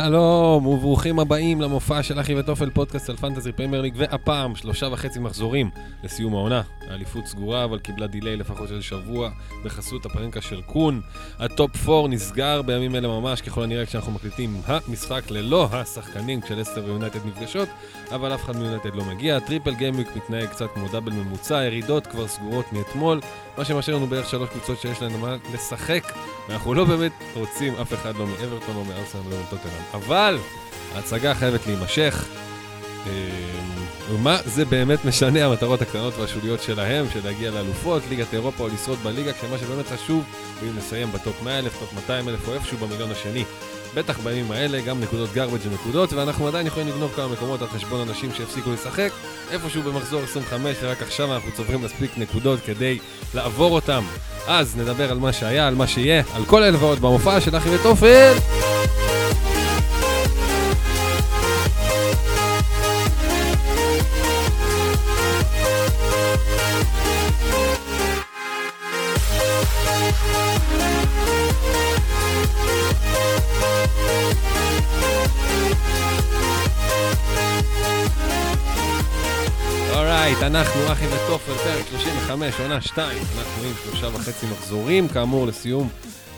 שלום וברוכים הבאים למופע של אחי וטופל, פודקאסט על Fantasy Premier והפעם שלושה וחצי מחזורים לסיום העונה. האליפות סגורה, אבל קיבלה delay לפחות של שבוע בחסות הפננקה של קון. ה top 4 נסגר בימים אלה ממש, ככל הנראה כשאנחנו מקליטים המשחק ללא השחקנים כשלסטר ויונייטד נפגשות, אבל אף אחד מיונייטד לא מגיע. triple gameweek מתנהג קצת כמו double ממוצע, ירידות כבר סגורות מאתמול, מה שמשאיר לנו בערך שלוש קבוצות שיש להן מה לשחק, ואנחנו לא באמת רוצים אף אחד לא מאוורטון או מארסנל ולא מטוטנאם. אבל ההצגה חייבת להימשך. ומה זה באמת משנה המטרות הקטנות והשוליות שלהם, של להגיע לאלופות, ליגת אירופה או לשרוד בליגה, כשמה שבאמת חשוב הוא אם נסיים בטופ 100 אלף, טופ 200 אלף או איפשהו במיליון השני. בטח בימים האלה, גם נקודות garbage ונקודות, ואנחנו עדיין יכולים לגנוב כמה מקומות על חשבון אנשים שהפסיקו לשחק, איפשהו במחזור 25, ורק עכשיו אנחנו צוברים מספיק נקודות כדי לעבור אותם. אז נדבר על מה שהיה, על מה שיהיה, על כל ועוד במופע של אחי וטופל! אנחנו אחי וטופל, פרק 35, עונה 2. אנחנו עם שלושה וחצי מחזורים, כאמור לסיום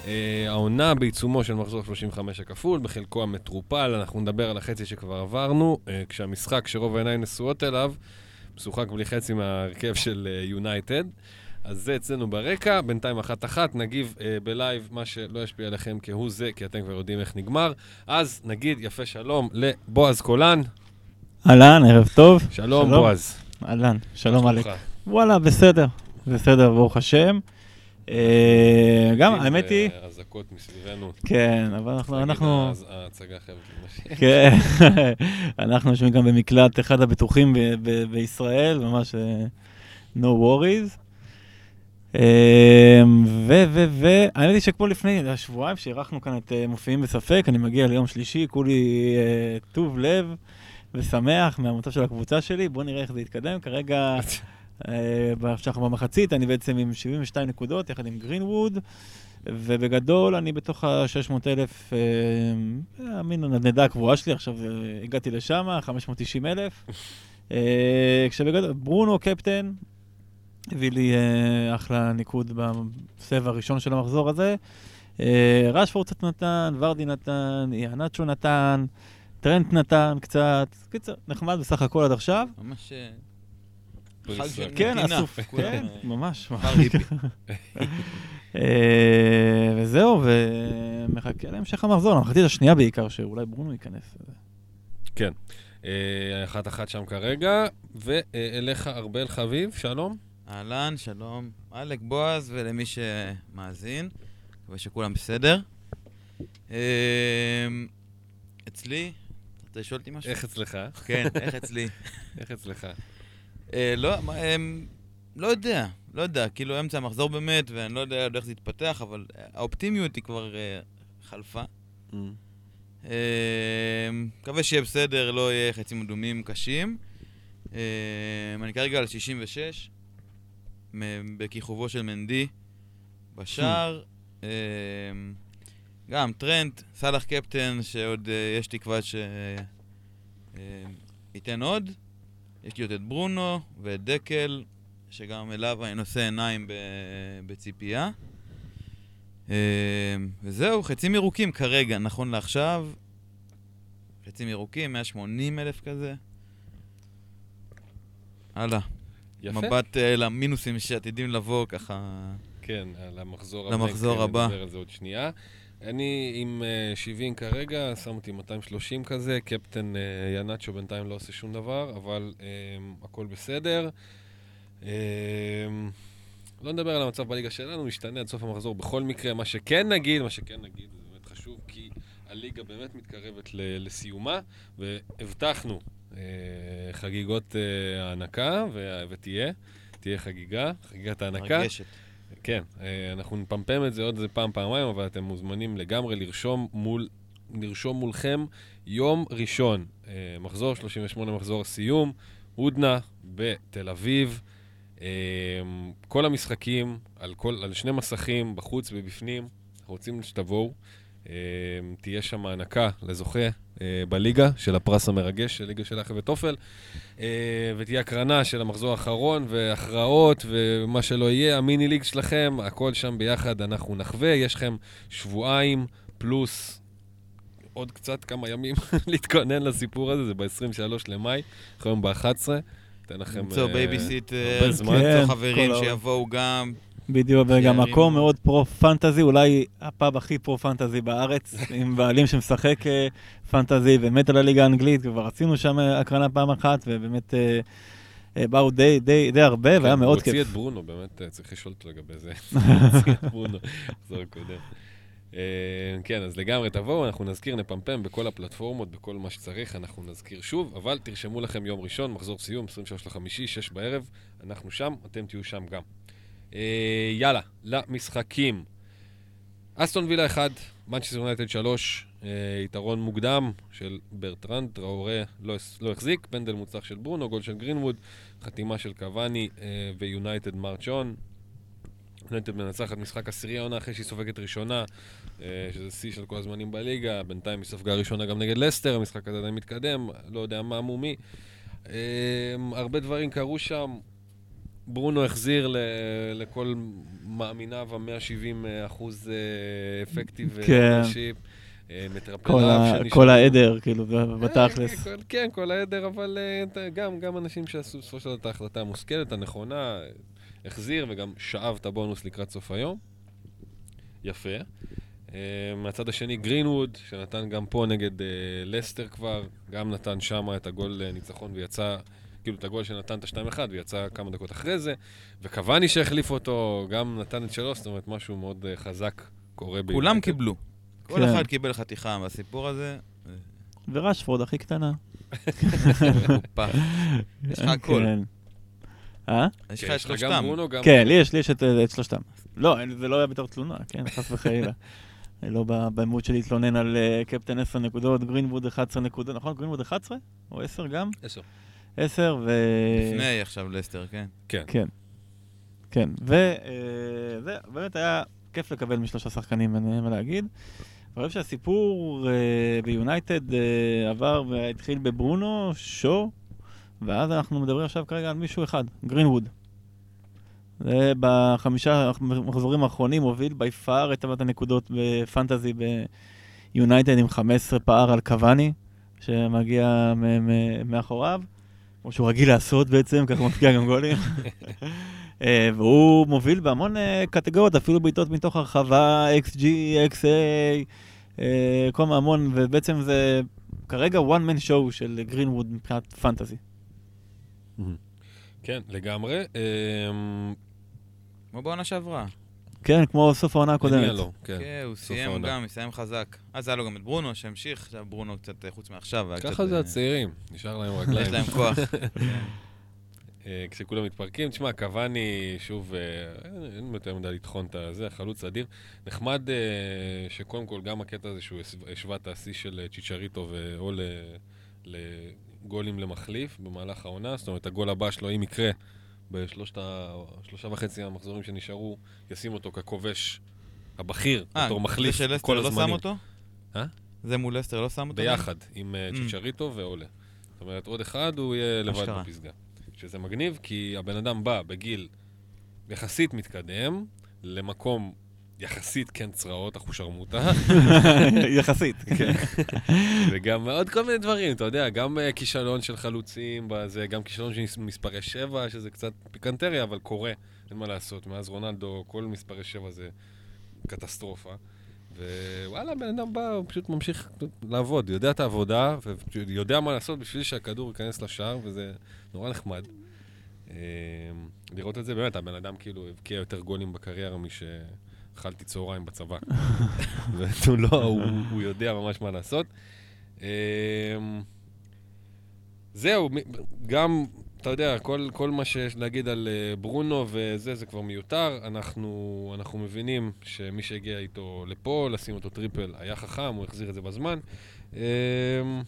אה, העונה בעיצומו של מחזור 35 הכפול, בחלקו המטריפל, אנחנו נדבר על החצי שכבר עברנו, אה, כשהמשחק שרוב העיניים נשואות אליו, משוחק בלי חצי מההרכב של יונייטד. אז זה אצלנו ברקע, בינתיים אחת-אחת, נגיב אה, בלייב מה שלא ישפיע עליכם כהוא זה, כי אתם כבר יודעים איך נגמר. אז נגיד יפה שלום לבועז קולן. אהלן, ערב טוב. שלום, שלום. בועז. אהלן, שלום אלק. וואלה, בסדר, בסדר, ברוך השם. אה, גם, האמת היא, ואזעקות מסביבנו. כן, אבל אנחנו, ההצגה חייבת להימשך. כן, אנחנו יושבים גם במקלט אחד הבטוחים בישראל, ממש אה, no worries. אה, ו, ו, ו, האמת היא שכמו לפני שבועיים שאירחנו כאן את אה, מופיעים בספק, אני מגיע ליום שלישי, כולי אה, טוב לב ושמח מהמצב של הקבוצה שלי, בואו נראה איך זה יתקדם. כרגע, אה, עכשיו אנחנו במחצית, אני בעצם עם 72 נקודות יחד עם גרינווד, ובגדול אני בתוך ה-600 אלף, אה, הנדנדה הקבועה שלי, עכשיו אה, הגעתי לשם, 590 אלף. אה, כשבגדול, ברונו קפטן, הביא לי אה, אחלה ניקוד בסבב הראשון של המחזור הזה. אה, רשפורד קצת נתן, ורדי נתן, יאנצ'ו נתן, טרנט נתן קצת. קיצר, נחמד בסך הכל עד עכשיו. ממש אה, כן. אסוף, כן, ממש. אה, וזהו, ומחכה להמשך המחזור, המחצית השנייה בעיקר, שאולי ברונו ייכנס. כן. אה, אחת-אחת שם כרגע, ואליך ארבל חביב, שלום. אהלן, שלום. אלק, בועז, ולמי שמאזין. מקווה שכולם בסדר. אצלי, אתה לשאול אותי משהו? איך אצלך? כן, איך אצלי? איך אצלך? אה, לא, לא יודע, לא יודע, כאילו אמצע המחזור באמת, ואני לא יודע איך זה יתפתח, אבל אה, האופטימיות היא כבר אה, חלפה. אה, מקווה שיהיה בסדר, לא יהיה חצים אדומים קשים. אני כרגע על 66, מ- בכיכובו של מנדי בשער. אה, גם טרנט, סאלח קפטן, שעוד אה, יש תקווה שייתן עוד. יש לי עוד את ברונו ואת דקל, שגם אליו אני נושא עיניים ב- בציפייה. אה, וזהו, חצים ירוקים כרגע, נכון לעכשיו. חצים ירוקים, 180 אלף כזה. הלאה. יפה. מבט אה, למינוסים שעתידים לבוא ככה. כן, על המחזור למחזור כן, הבא. נדבר על זה עוד שנייה. אני עם אה, 70 כרגע, שם אותי 230 כזה, קפטן אה, ינאצ'ו בינתיים לא עושה שום דבר, אבל אה, הכל בסדר. אה, לא נדבר על המצב בליגה שלנו, משתנה עד סוף המחזור בכל מקרה. מה שכן נגיד, מה שכן נגיד, זה באמת חשוב, כי הליגה באמת מתקרבת לסיומה, והבטחנו אה, חגיגות אה, ההנקה, ו- ותהיה, תהיה חגיגה, חגיגת ההנקה. מרגשת. כן, אה, אנחנו נפמפם את זה עוד איזה פעם, פעמיים, אבל אתם מוזמנים לגמרי לרשום מול, לרשום מולכם יום ראשון, אה, מחזור 38, מחזור הסיום, הודנה בתל אביב. אה, כל המשחקים על, כל, על שני מסכים, בחוץ ובפנים, רוצים שתבואו. תהיה שם הענקה לזוכה בליגה של הפרס המרגש של ליגה של אחי וטופל, אה, ותהיה הקרנה של המחזור האחרון, והכרעות, ומה שלא יהיה, המיני ליג שלכם, הכל שם ביחד, אנחנו נחווה. יש לכם שבועיים פלוס עוד קצת כמה ימים להתכונן לסיפור הזה, זה ב-23 למאי, אנחנו היום ב-11. אתן לכם... למצוא אה, הרבה זמן. כן, למצוא חברים כל ה- שיבואו גם. בדיוק, וגם. מקום מאוד פרו-פנטזי, אולי הפאב הכי פרו-פנטזי בארץ, עם בעלים שמשחק אה, פנטזי ומת על הליגה האנגלית, כבר עשינו שם הקרנה פעם אחת, ובאמת אה, אה, באו די, די, די הרבה, כן, והיה מאוד הוא הוציא כיף. את ברונו, באמת אה, צריך לשאול אותו לגבי זה. הוא הוציא את ברונו, הקודם. אה, כן, אז לגמרי תבואו, אנחנו נזכיר, נפמפם בכל הפלטפורמות, בכל מה שצריך, אנחנו נזכיר שוב, אבל תרשמו לכם יום ראשון, מחזור סיום, 23 לחמישי, 6 בערב, אנחנו שם, אתם תהיו שם גם. אה, יאללה, למשחקים. אסטון וילה 1, מנצ'סטר יונייטד 3, אה, יתרון מוקדם של ברטרנד, טראורה לא, לא החזיק, פנדל מוצלח של ברונו, גול של גרינווד, חתימה של קוואני אה, ויונייטד march on. יונייטד מנצחת משחק עשירי העונה אחרי שהיא סופגת ראשונה, אה, שזה שיא של כל הזמנים בליגה, בינתיים היא ספגה ראשונה גם נגד לסטר, המשחק הזה עדיין מתקדם, לא יודע מה מו מי. אה, הרבה דברים קרו שם. ברונו החזיר ל- לכל מאמיניו ה-170 אחוז אה, אפקטיב כן. שיפ. מטרפליו כל העדר, כאילו, אה, בתכלס. כן, כן, כל העדר, אבל אה, גם, אנשים שעשו בסופו של דבר את ההחלטה המושכלת, הנכונה, אה, החזיר וגם שאב את הבונוס לקראת סוף היום. יפה. אה, מהצד השני, גרינווד, שנתן גם פה נגד אה, לסטר כבר, גם נתן שם את הגול אה, ניצחון ויצא, כאילו את הגול שנתן את ה-2-1 ויצא כמה דקות אחרי זה, וקוואני שהחליף אותו, גם נתן את שלו, זאת אומרת, משהו מאוד אה, חזק קורה ביונייטד. כולם קיבלו. כל כן. אחד קיבל חתיכה מהסיפור הזה. ורשפורד הכי קטנה. יש לך הכל. כן. אה? יש כן, לך את לך גם שלושתם. כן, לי יש, לי יש את את שלושתם. לא, זה לא היה בתור תלונה, כן, חס וחלילה. אני לא ב- בעמוד שלי להתלונן על אה, קפטן 10 נקודות, גרינווד 11 נקודות, נכון? גרינווד 11? או 10 גם? עשר. 10 ו... לפני עכשיו לסטר, כן. כן. כן. כן, וזה באמת היה כיף לקבל משלושה שחקנים, אין מה להגיד. אני חושב שהסיפור אה, ביונייטד אה, עבר והתחיל בברונו, שו, ואז אנחנו מדברים עכשיו כרגע על מישהו אחד, גרינווד. זה בחמישה מחזורים האחרונים הוביל בי פאר את טבלת הנקודות בפנטזי ביונייטד עם 15 פער על קוואני, שמגיע מאחוריו, כמו שהוא רגיל לעשות בעצם, ככה הוא מפקיע גם גולים. אה, והוא מוביל בהמון אה, קטגוריות, אפילו בעיטות מתוך הרחבה, XG, XA, אה, כל מיני המון, ובעצם זה כרגע one man show של גרינווד מבחינת פנטזי. כן, לגמרי. אמ, כמו בעונה שעברה. כן, כמו סוף העונה הקודמת. לו, כן. כן, הוא סיים העונה. גם, מסיים חזק. אז היה לו גם את ברונו שהמשיך, עכשיו ברונו קצת, אה, חוץ מעכשיו, ככה זה אה, הצעירים, נשאר להם רגליים. יש להם כוח. אה, כשכולם מתפרקים, תשמע, קוואני, שוב, אה, אין יותר מדי לטחון את הזה, חלוץ אדיר. נחמד אה, שקודם כל גם הקטע הזה שהוא השו- השווה את השיא של אה, צ'יצ'ריטו או לגולים למחליף במהלך העונה, זאת אומרת, הגול הבא שלו, אם יקרה, בשלושת ה... שלושה וחצי המחזורים שנשארו, ישים אותו ככובש הבכיר, אה, בתור זה מחליף כל לסטר לא הזמנים. שם אותו? אה? זה מול לסטר לא שם אותו? ביחד, עם אה, Mm. צ'יצ'ריטו ועולה. זאת אומרת, עוד אחד הוא יהיה לבד. בפסגה. שזה מגניב, כי הבן אדם בא בגיל יחסית מתקדם, למקום יחסית כן צרעות, אחושרמוטה, יחסית. כן. וגם עוד כל מיני דברים, אתה יודע, גם אה, כישלון של חלוצים, בזה, גם כישלון של מספרי שבע, שזה קצת פיקנטריה, אבל קורה, אין מה לעשות. מאז רונלדו, כל מספרי שבע זה קטסטרופה. ווואלה, בן אדם בא, הוא פשוט ממשיך לעבוד, יודע את העבודה, ויודע מה לעשות בשביל שהכדור ייכנס לשער, וזה נורא נחמד. אה, לראות את זה, באמת, הבן אדם כאילו הבקיע יותר גולים בקריירה משאכלתי צהריים בצבא. ותו לא, הוא, הוא יודע ממש מה לעשות. אה, זהו, גם, אתה יודע, כל, כל מה שיש להגיד על אה, ברונו וזה, זה כבר מיותר. אנחנו, אנחנו מבינים שמי שהגיע איתו לפה, לשים אותו triple, היה חכם, הוא החזיר את זה בזמן. אה, מה,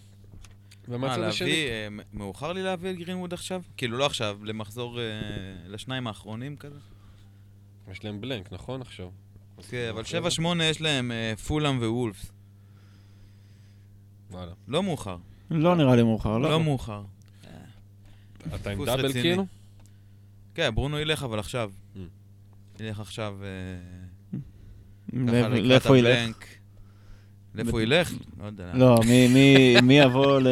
ומהצד השני... להביא, אה, מ- מאוחר לי להביא את גרינווד עכשיו? כאילו, לא עכשיו, למחזור, אה, לשניים האחרונים כזה? יש להם בלנק, נכון עכשיו? כן, אבל 7-8 יש להם אה, פולאם ווולפס. וואלה. לא מאוחר. לא נראה לי מאוחר, לא? לא מאוחר. אתה עם דאבל. כאילו? כן, ברונו ילך אבל עכשיו. Mm. ילך עכשיו אה, לאיפה הוא ילך? לאיפה הוא ילך? לא יודע. לא, מי- מי- מי יבוא ל-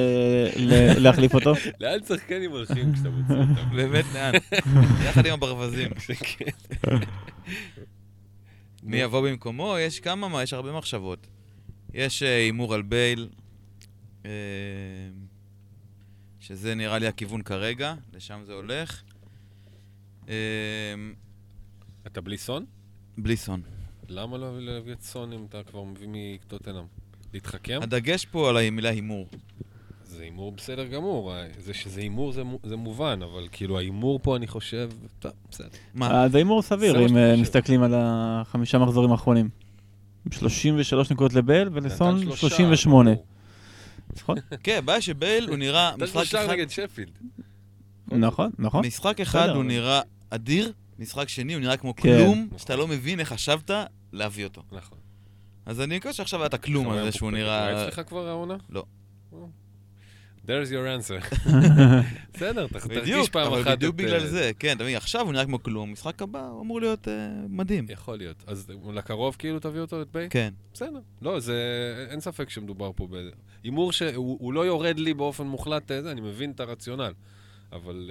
ל- להחליף אותו? לאן שחקנים הולכים כשאתה מוציא אותם? באמת לאן? יחד עם הברווזים. מי יבוא במקומו? יש כמה, מה, יש הרבה מחשבות. יש אה, הימור על בייל, אה, שזה נראה לי הכיוון כרגע, לשם זה הולך. אה, אתה בלי סון? בלי סון. למה לא להביא את סון אם אתה כבר מביא מטוטנאם? להתחכם? הדגש פה על המילה הימור. זה הימור בסדר גמור. זה שזה הימור זה זה מובן, אבל כאילו ההימור פה אני חושב, טוב, בסדר. מה? אז זה הימור סביר, אם אה. מסתכלים על החמישה מחזורים האחרונים. 33 נקודות לבל נתן ולסון שלושה, 38. ברור. נכון? כן, הבעיה שבייל הוא נראה משחק אחד, נגד שפילד. נכון, נכון. משחק אחד. הוא נראה אדיר, משחק שני הוא נראה כמו כן. כלום, נכון. שאתה לא מבין איך חשבת להביא אותו. נכון. אז אני מקווה שעכשיו היה את הכלום הזה שהוא. נראה... היה אצלך כבר העונה? לא. There's your answer. בסדר, תרגיש בדיוק, פעם אחת. אבל בדיוק בגלל אה, זה, כן, אתה מבין, עכשיו הוא נראה כמו כלום, משחק הבא אמור להיות אה, מדהים. יכול להיות. אז לקרוב כאילו תביא אותו את ביי? כן. בסדר. לא, זה... אין ספק שמדובר פה ב... הימור שהוא הוא לא יורד לי באופן מוחלט, אה, אני מבין את הרציונל. אבל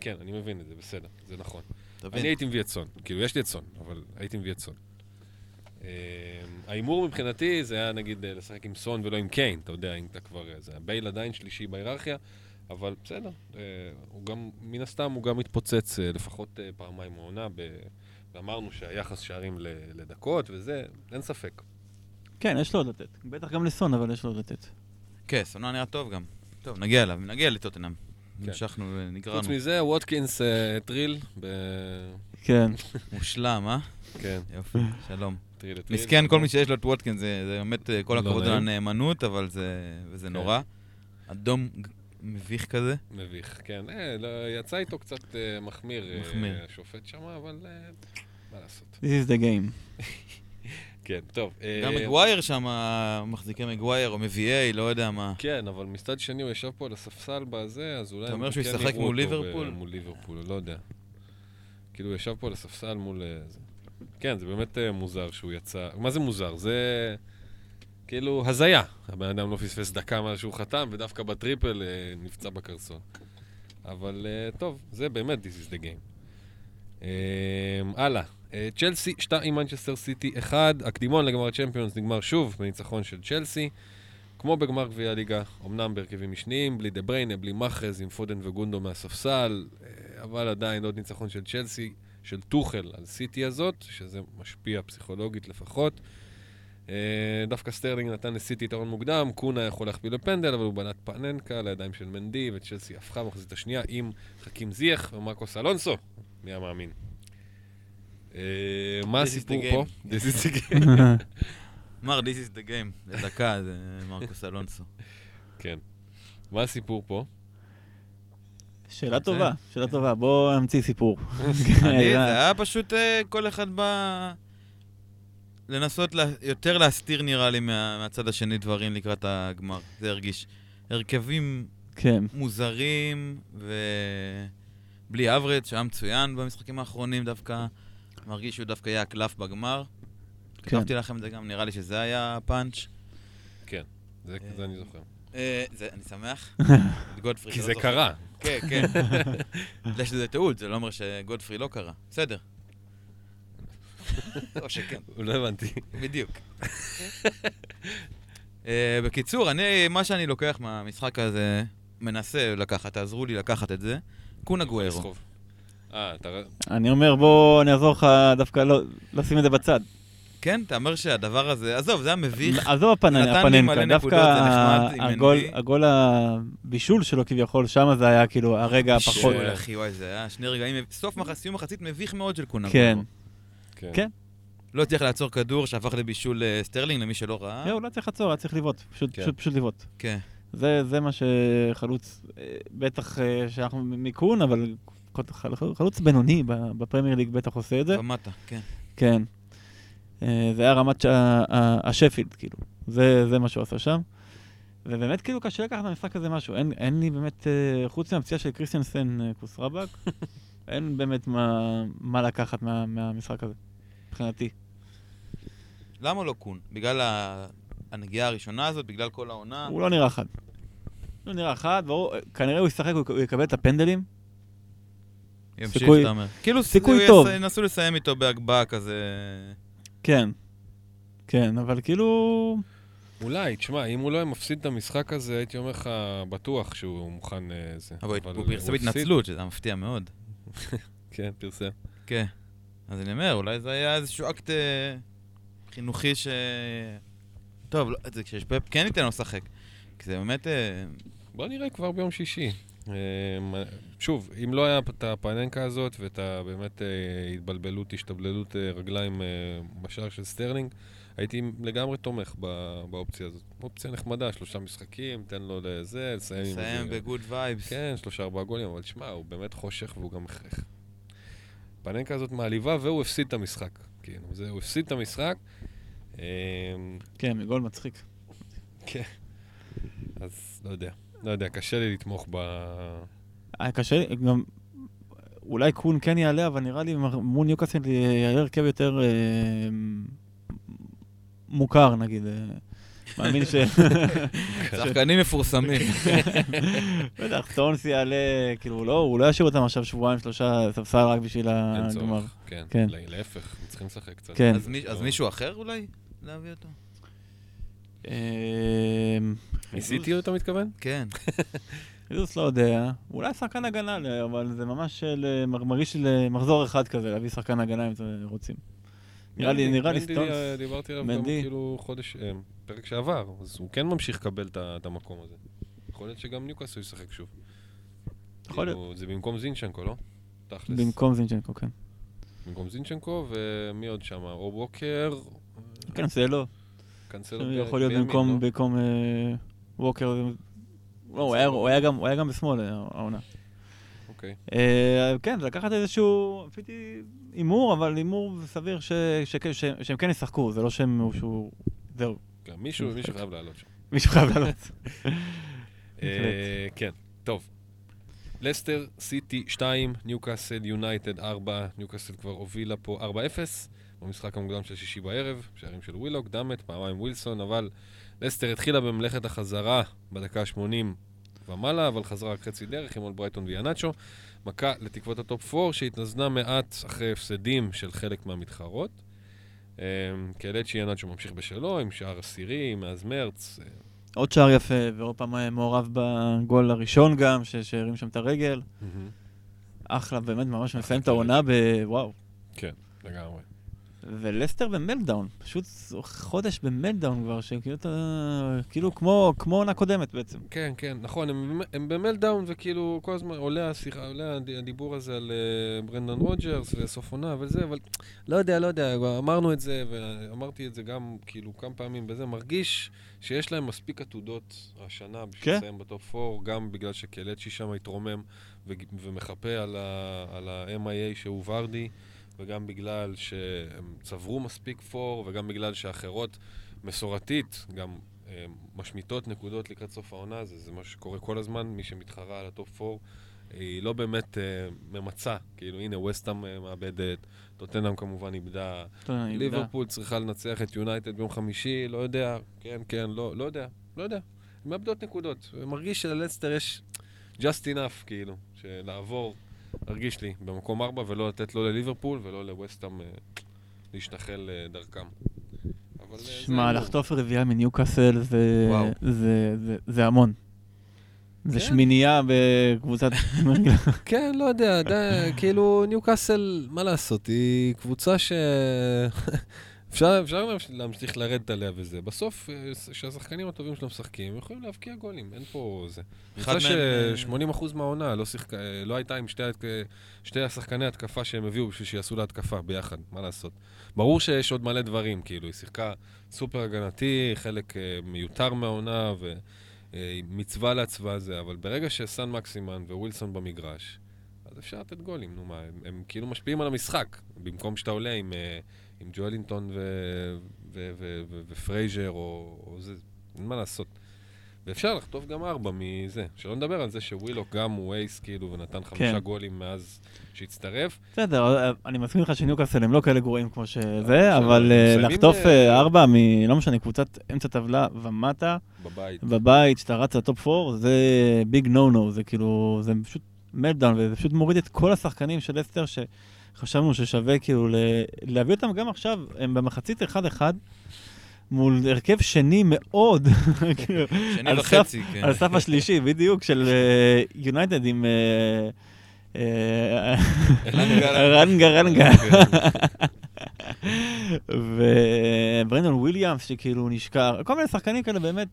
כן, אני מבין את זה, בסדר, זה נכון. אני הייתי מביא את סון. כאילו, יש לי את סון, אבל הייתי מביא את סון. אה, ההימור מבחינתי זה היה נגיד אה, לשחק עם סון ולא עם קיין, אתה יודע, אם אתה כבר... אה, זה הבייל עדיין שלישי בהיררכיה, אבל בסדר. הוא גם, מן הסתם, הוא גם מתפוצץ אה, לפחות פעמיים העונה, ואמרנו שהיחס שערים לדקות וזה, אין ספק. כן, יש לו עוד לתת. בטח גם לסון, אבל יש לו עוד לתת. כן, סונה נראה טוב גם. טוב, נגיע אליו, נגיע לטוטנאם. כן. המשכנו ונגררנו. חוץ מזה, ווטקינס טריל, ב... כן. מושלם, אה? כן, יופי, שלום. טריל לטריל. מסכן כל מי שיש לו את ווטקין, זה זה באמת אה, כל לא הכבוד על. הנאמנות, אבל זה כן. נורא. אדום מביך כזה. מביך, כן. אה, לא, יצא איתו קצת אה, מחמיר. השופט שם, אבל מה לעשות. This is the game. כן, טוב. גם מגווייר שם, מחזיקי מגווייר או מביאי, לא יודע מה. כן, אבל מצד שני הוא ישב פה על הספסל בזה, אז אולי... אתה אומר שהוא ישחק מול ליברפול? מול ליברפול, לא יודע. כאילו, הוא ישב פה על הספסל מול... כן, זה באמת אה, מוזר שהוא יצא... מה זה מוזר? זה כאילו הזיה. הבן אדם לא פספס דקה מאז שהוא חתם, ודווקא ב triple אה, נפצע בקרסול. אבל אה, טוב, זה באמת This is the game. אה, הלאה. אה, צ'לסי 2, מנצ'סטר סיטי 1, הקדימון לגמר הצ'מפיונס נגמר שוב בניצחון של צ'לסי. כמו בגמר גביע הליגה, אמנם בהרכבים משניים, בלי דה בריינה, בלי מאחרז, עם פודן וגונדו מהספסל, אבל עדיין עוד ניצחון של צ'לסי, של טוחל על סיטי הזאת, שזה משפיע פסיכולוגית לפחות. אה, דווקא סטרלינג נתן לסיטי יתרון מוקדם, קון היה יכול להכפיל בפנדל, אבל הוא בעט פאננקה לידיים של מנדי, וצ'לסי הפכה במחצית השנייה עם חכים זייח ומרקוס אלונסו, מי המאמין. אה, מה הסיפור פה? This is the game. אמר, This is the game. לדקה, זה מרקוס אלונסו. כן. מה הסיפור פה? שאלה זה- טובה, שאלה טובה. בוא נמציא סיפור. אני, זה היה פשוט אה, כל אחד בא לנסות לה- יותר להסתיר נראה לי מה- מהצד השני דברים לקראת הגמר. זה הרגיש. הרכבים כן. מוזרים ובלי אברד, שהיה מצוין במשחקים האחרונים דווקא. מרגיש שהוא דווקא יהיה הקלף בגמר. כן. כתבתי לכם את זה גם, נראה לי שזה היה הפאנץ'. כן, זה זה אני זוכר. אה, זה- אני שמח. כי לא זה. קרה. כן, כן. יש לזה טעות, זה לא אומר שגודפרי לא קרה. בסדר. או שכן. לא הבנתי. בדיוק. אה, בקיצור, אני, מה שאני לוקח מהמשחק הזה, מנסה לקחת, תעזרו לי לקחת את זה, קונה גוארו. אה, אני אומר, בוא, אני אעזור לך דווקא לא- לשים את זה בצד. כן, אתה אומר שהדבר הזה, עזוב, זה היה מביך. עזוב הפננקה, דווקא הגול-. הגול הבישול שלו כביכול, שם זה היה כאילו הרגע הפחות... שואל, אחי, וואי, זה היה שני רגעים, סוף מח- סיום מחצית מביך מאוד של קון כן. כן. כן. לא הצליח לעצור כדור שהפך לבישול אה, סטרלינג, למי שלא ראה. לא, הוא לא צריך לעצור, היה צריך לבעוט. פשוט כן. פשוט- פשוט לבעוט. כן. זה זה מה שחלוץ, אה, בטח אה, שאנחנו מיקון, אבל חלוץ בינוני בפרמייר ליג בטח עושה את זה. ומטה, כן. כן. אה, זה היה רמת השפילד, כאילו. זה, זה מה שהוא עשה שם. ובאמת, כאילו, קשה לקחת מהמשחק הזה משהו. אין, אין לי באמת, אה, חוץ מהפציעה של קריסטיאנסן אה, כוס רבאק, אין באמת מה, מה לקחת מה, מהמשחק הזה, מבחינתי. למה לא קון? בגלל הנגיעה הראשונה הזאת? בגלל כל העונה? הוא לא נראה חד. לא נראה חד, והוא, כנראה הוא ישחק, הוא יקבל את הפנדלים. ימשיך, אתה אומר. כאילו, סיכוי טוב. ינסו לסיים איתו בהגבהה כזה... כן. כן, אבל כאילו... אולי, תשמע, אם הוא לא היה מפסיד את המשחק הזה, הייתי אומר לך, בטוח שהוא מוכן... אה, זה. אבל הוא פרסם. התנצלות, שזה היה מפתיע מאוד. כן, פרסם. כן. אז אני אומר, אולי זה היה איזשהו אקט אה, חינוכי ש... טוב, לא, זה כשפפ כן ייתן לו לשחק. כי זה באמת... אה, בוא נראה כבר ביום שישי. אה, שוב, אם לא היה את הפאננקה הזאת ואת ה- באמת אה, התבלבלות, השתבללות אה, רגליים אה, בשער של סטרלינג, הייתי לגמרי תומך ב- באופציה הזאת. אופציה נחמדה, שלושה משחקים, תן לו לזה, לסיים עם לסיים ב good vibes. כן, שלושה ארבעה גולים, אבל תשמע, הוא באמת חושך והוא גם הכרח. פאננקה הזאת מעליבה והוא הפסיד את המשחק. כאילו, זה, הוא הפסיד את המשחק. אה, כן, מגול מצחיק. כן. אז לא יודע. לא יודע, קשה לי לתמוך ב... היה קשה לי, גם... אולי קון כן יעלה, אבל נראה לי מול ניוקאסל יעלה הרכב יותר אה, מוכר, נגיד. אה, מאמין ש... שחקנים מפורסמים. בטח, סטונס יעלה, כאילו, לא, הוא לא ישאיר אותם עכשיו שבועיים, שלושה ספסל רק בשביל אין הגמר. צורך. כן, כן. לה- להפך, צריכים לשחק קצת. כן. אז מי- אז מישהו אחר אולי? להביא אותו? אה, ניסיתי אתה מתכוון? כן. חיזוס לא יודע, אולי שחקן הגנה, ל- אבל זה ממש אה, מר- מרגיש לי למחזור אחד כזה, להביא שחקן הגנה אם אתם רוצים. נראה לי, נראה לי סטונס. אה, דיברתי עליו גם. כאילו חודש, אה, פרק שעבר, אז הוא כן ממשיך לקבל את המקום הזה. יכול להיות שגם ניוקאסל ישחק שוב. יכול כאילו, זה במקום זינצ'נקו, לא? תכלס. במקום זינצ'נקו, כן. במקום זינצ'נקו, ומי עוד שם? או ווקר? כן, זה לא. קנסלו יכול להיות במקום? במקום ווקר. הוא היה- גם- בשמאל אה, העונה. אוקיי. אה, כן, זה לקחת איזשהו, עשיתי הימור, אבל הימור סביר שהם כן ישחקו, זה לא שהם, שהוא, זהו, מישהו חייב לעלות שם. מישהו חייב לעלות. כן, טוב. לסטר, סיטי 2, ניוקאסל יונייטד 4, ניוקאסל כבר הובילה פה 4-0 במשחק המוקדם של שישי בערב, שערים של ווילוק, דאמט, פעמיים ווילסון, אבל לסטר התחילה במלאכת החזרה בדקה ה-80 ומעלה, אבל חזרה רק חצי דרך עם אולברייטון ואיהנאצ'ו. מכה לתקוות הטופ 4 שהתאזנה מעט אחרי הפסדים של חלק מהמתחרות. אה, קלצ'י איהנאצ'ו ממשיך בשלו עם שער עשירי מאז מרץ, אה, עוד שער יפה, ועוד פעם מעורב בגול הראשון גם, שהרים שם את הרגל. אחלה, באמת ממש מסיים את העונה בוואו. כן, לגמרי. ולסטר ב meltdown, פשוט חודש ב meltdown כבר, שכאילו אתה, כאילו כמו, כמו עונה קודמת בעצם. כן, כן, נכון, הם, הם ב meltdown וכאילו כל הזמן עולה השיחה, עולה הד- הדיבור הזה על uh, ברנדון רוג'רס וסוף עונה וזה, אבל לא יודע, לא יודע, אמרנו את זה ואמרתי את זה גם כאילו כמה פעמים בזה, מרגיש שיש להם מספיק עתודות השנה בשביל כן. לסיים בטופ 4, גם בגלל שקלצ'י שם התרומם ו- ומחפה על ה-MIA שהוא ורדי. וגם בגלל שהם צברו מספיק פור, וגם בגלל שאחרות מסורתית גם אה, משמיטות נקודות לקראת סוף העונה, זה, זה מה שקורה כל הזמן, מי שמתחרה על הטופ 4, היא לא באמת אה, ממצה, כאילו הנה ווסטהאם אה, מאבדת, טוטנאם כמובן איבדה, ליברפול צריכה לנצח את יונייטד ביום חמישי, לא יודע, כן, כן, לא, לא יודע, לא יודע, הן מאבדות נקודות, מרגיש שללסטר יש just enough, כאילו, שלעבור, הרגיש לי, במקום ארבע, ולא לתת לא לליברפול ולא לווסטהאם אה, להשתחל אה, דרכם. אה, שמע. לחטוף רביעייה מניוקאסל זה. זה, זה, זה המון. זה כן. שמינייה בקבוצת... כן, לא יודע, די, כאילו ניוקאסל, מה לעשות, היא קבוצה ש... אפשר, אפשר להמש- להמשיך לרדת עליה וזה. בסוף, אה, כשהשחקנים הטובים שלהם משחקים, הם יכולים להבקיע גולים, אין פה זה. אחד מהם, ש-80% מהעונה לא, שיחקה, לא הייתה עם שתי, שתי השחקני התקפה שהם הביאו בשביל שיעשו לה התקפה ביחד, מה לעשות. ברור שיש עוד מלא דברים, כאילו, היא שיחקה סופר הגנתי, חלק אה, מיותר מהעונה, ומצווה לעצבה זה, אבל ברגע שסן מקסימן ווילסון במגרש, אז אפשר לתת גולים, נו מה, הם, הם כאילו משפיעים על המשחק, במקום שאתה עולה עם, אה, עם ג'ואלינטון ופרייזר או, או זה, אין מה לעשות. ואפשר לחטוף גם ארבע מזה. שלא נדבר על זה שווילוק גם הוא אייס כאילו ונתן חמישה כן. גולים מאז שהצטרף. בסדר, אה, אני מסכים איתך שניוקאסל הם לא כאלה גרועים כמו שזה, בסדר, אבל אה, לחטוף אה, אה, ארבע מ... לא משנה, קבוצת אמצע טבלה ומטה, בבית. בבית, שאתה רץ ל top 4, זה big no no, זה כאילו, זה פשוט meltdown, וזה פשוט מוריד את כל השחקנים של לסטר שחשבנו ששווה כאילו ל- להביא אותם גם עכשיו, הם במחצית 1-1, מול הרכב שני מאוד, כאילו, שני על וחצי, כן. על סף השלישי, בדיוק, של יונייטד עם... אה, אה, אלנגה, אלנגה, אלנגה. כן. וברנדון וויליאמס שכאילו נשכח, כל מיני שחקנים כאלה באמת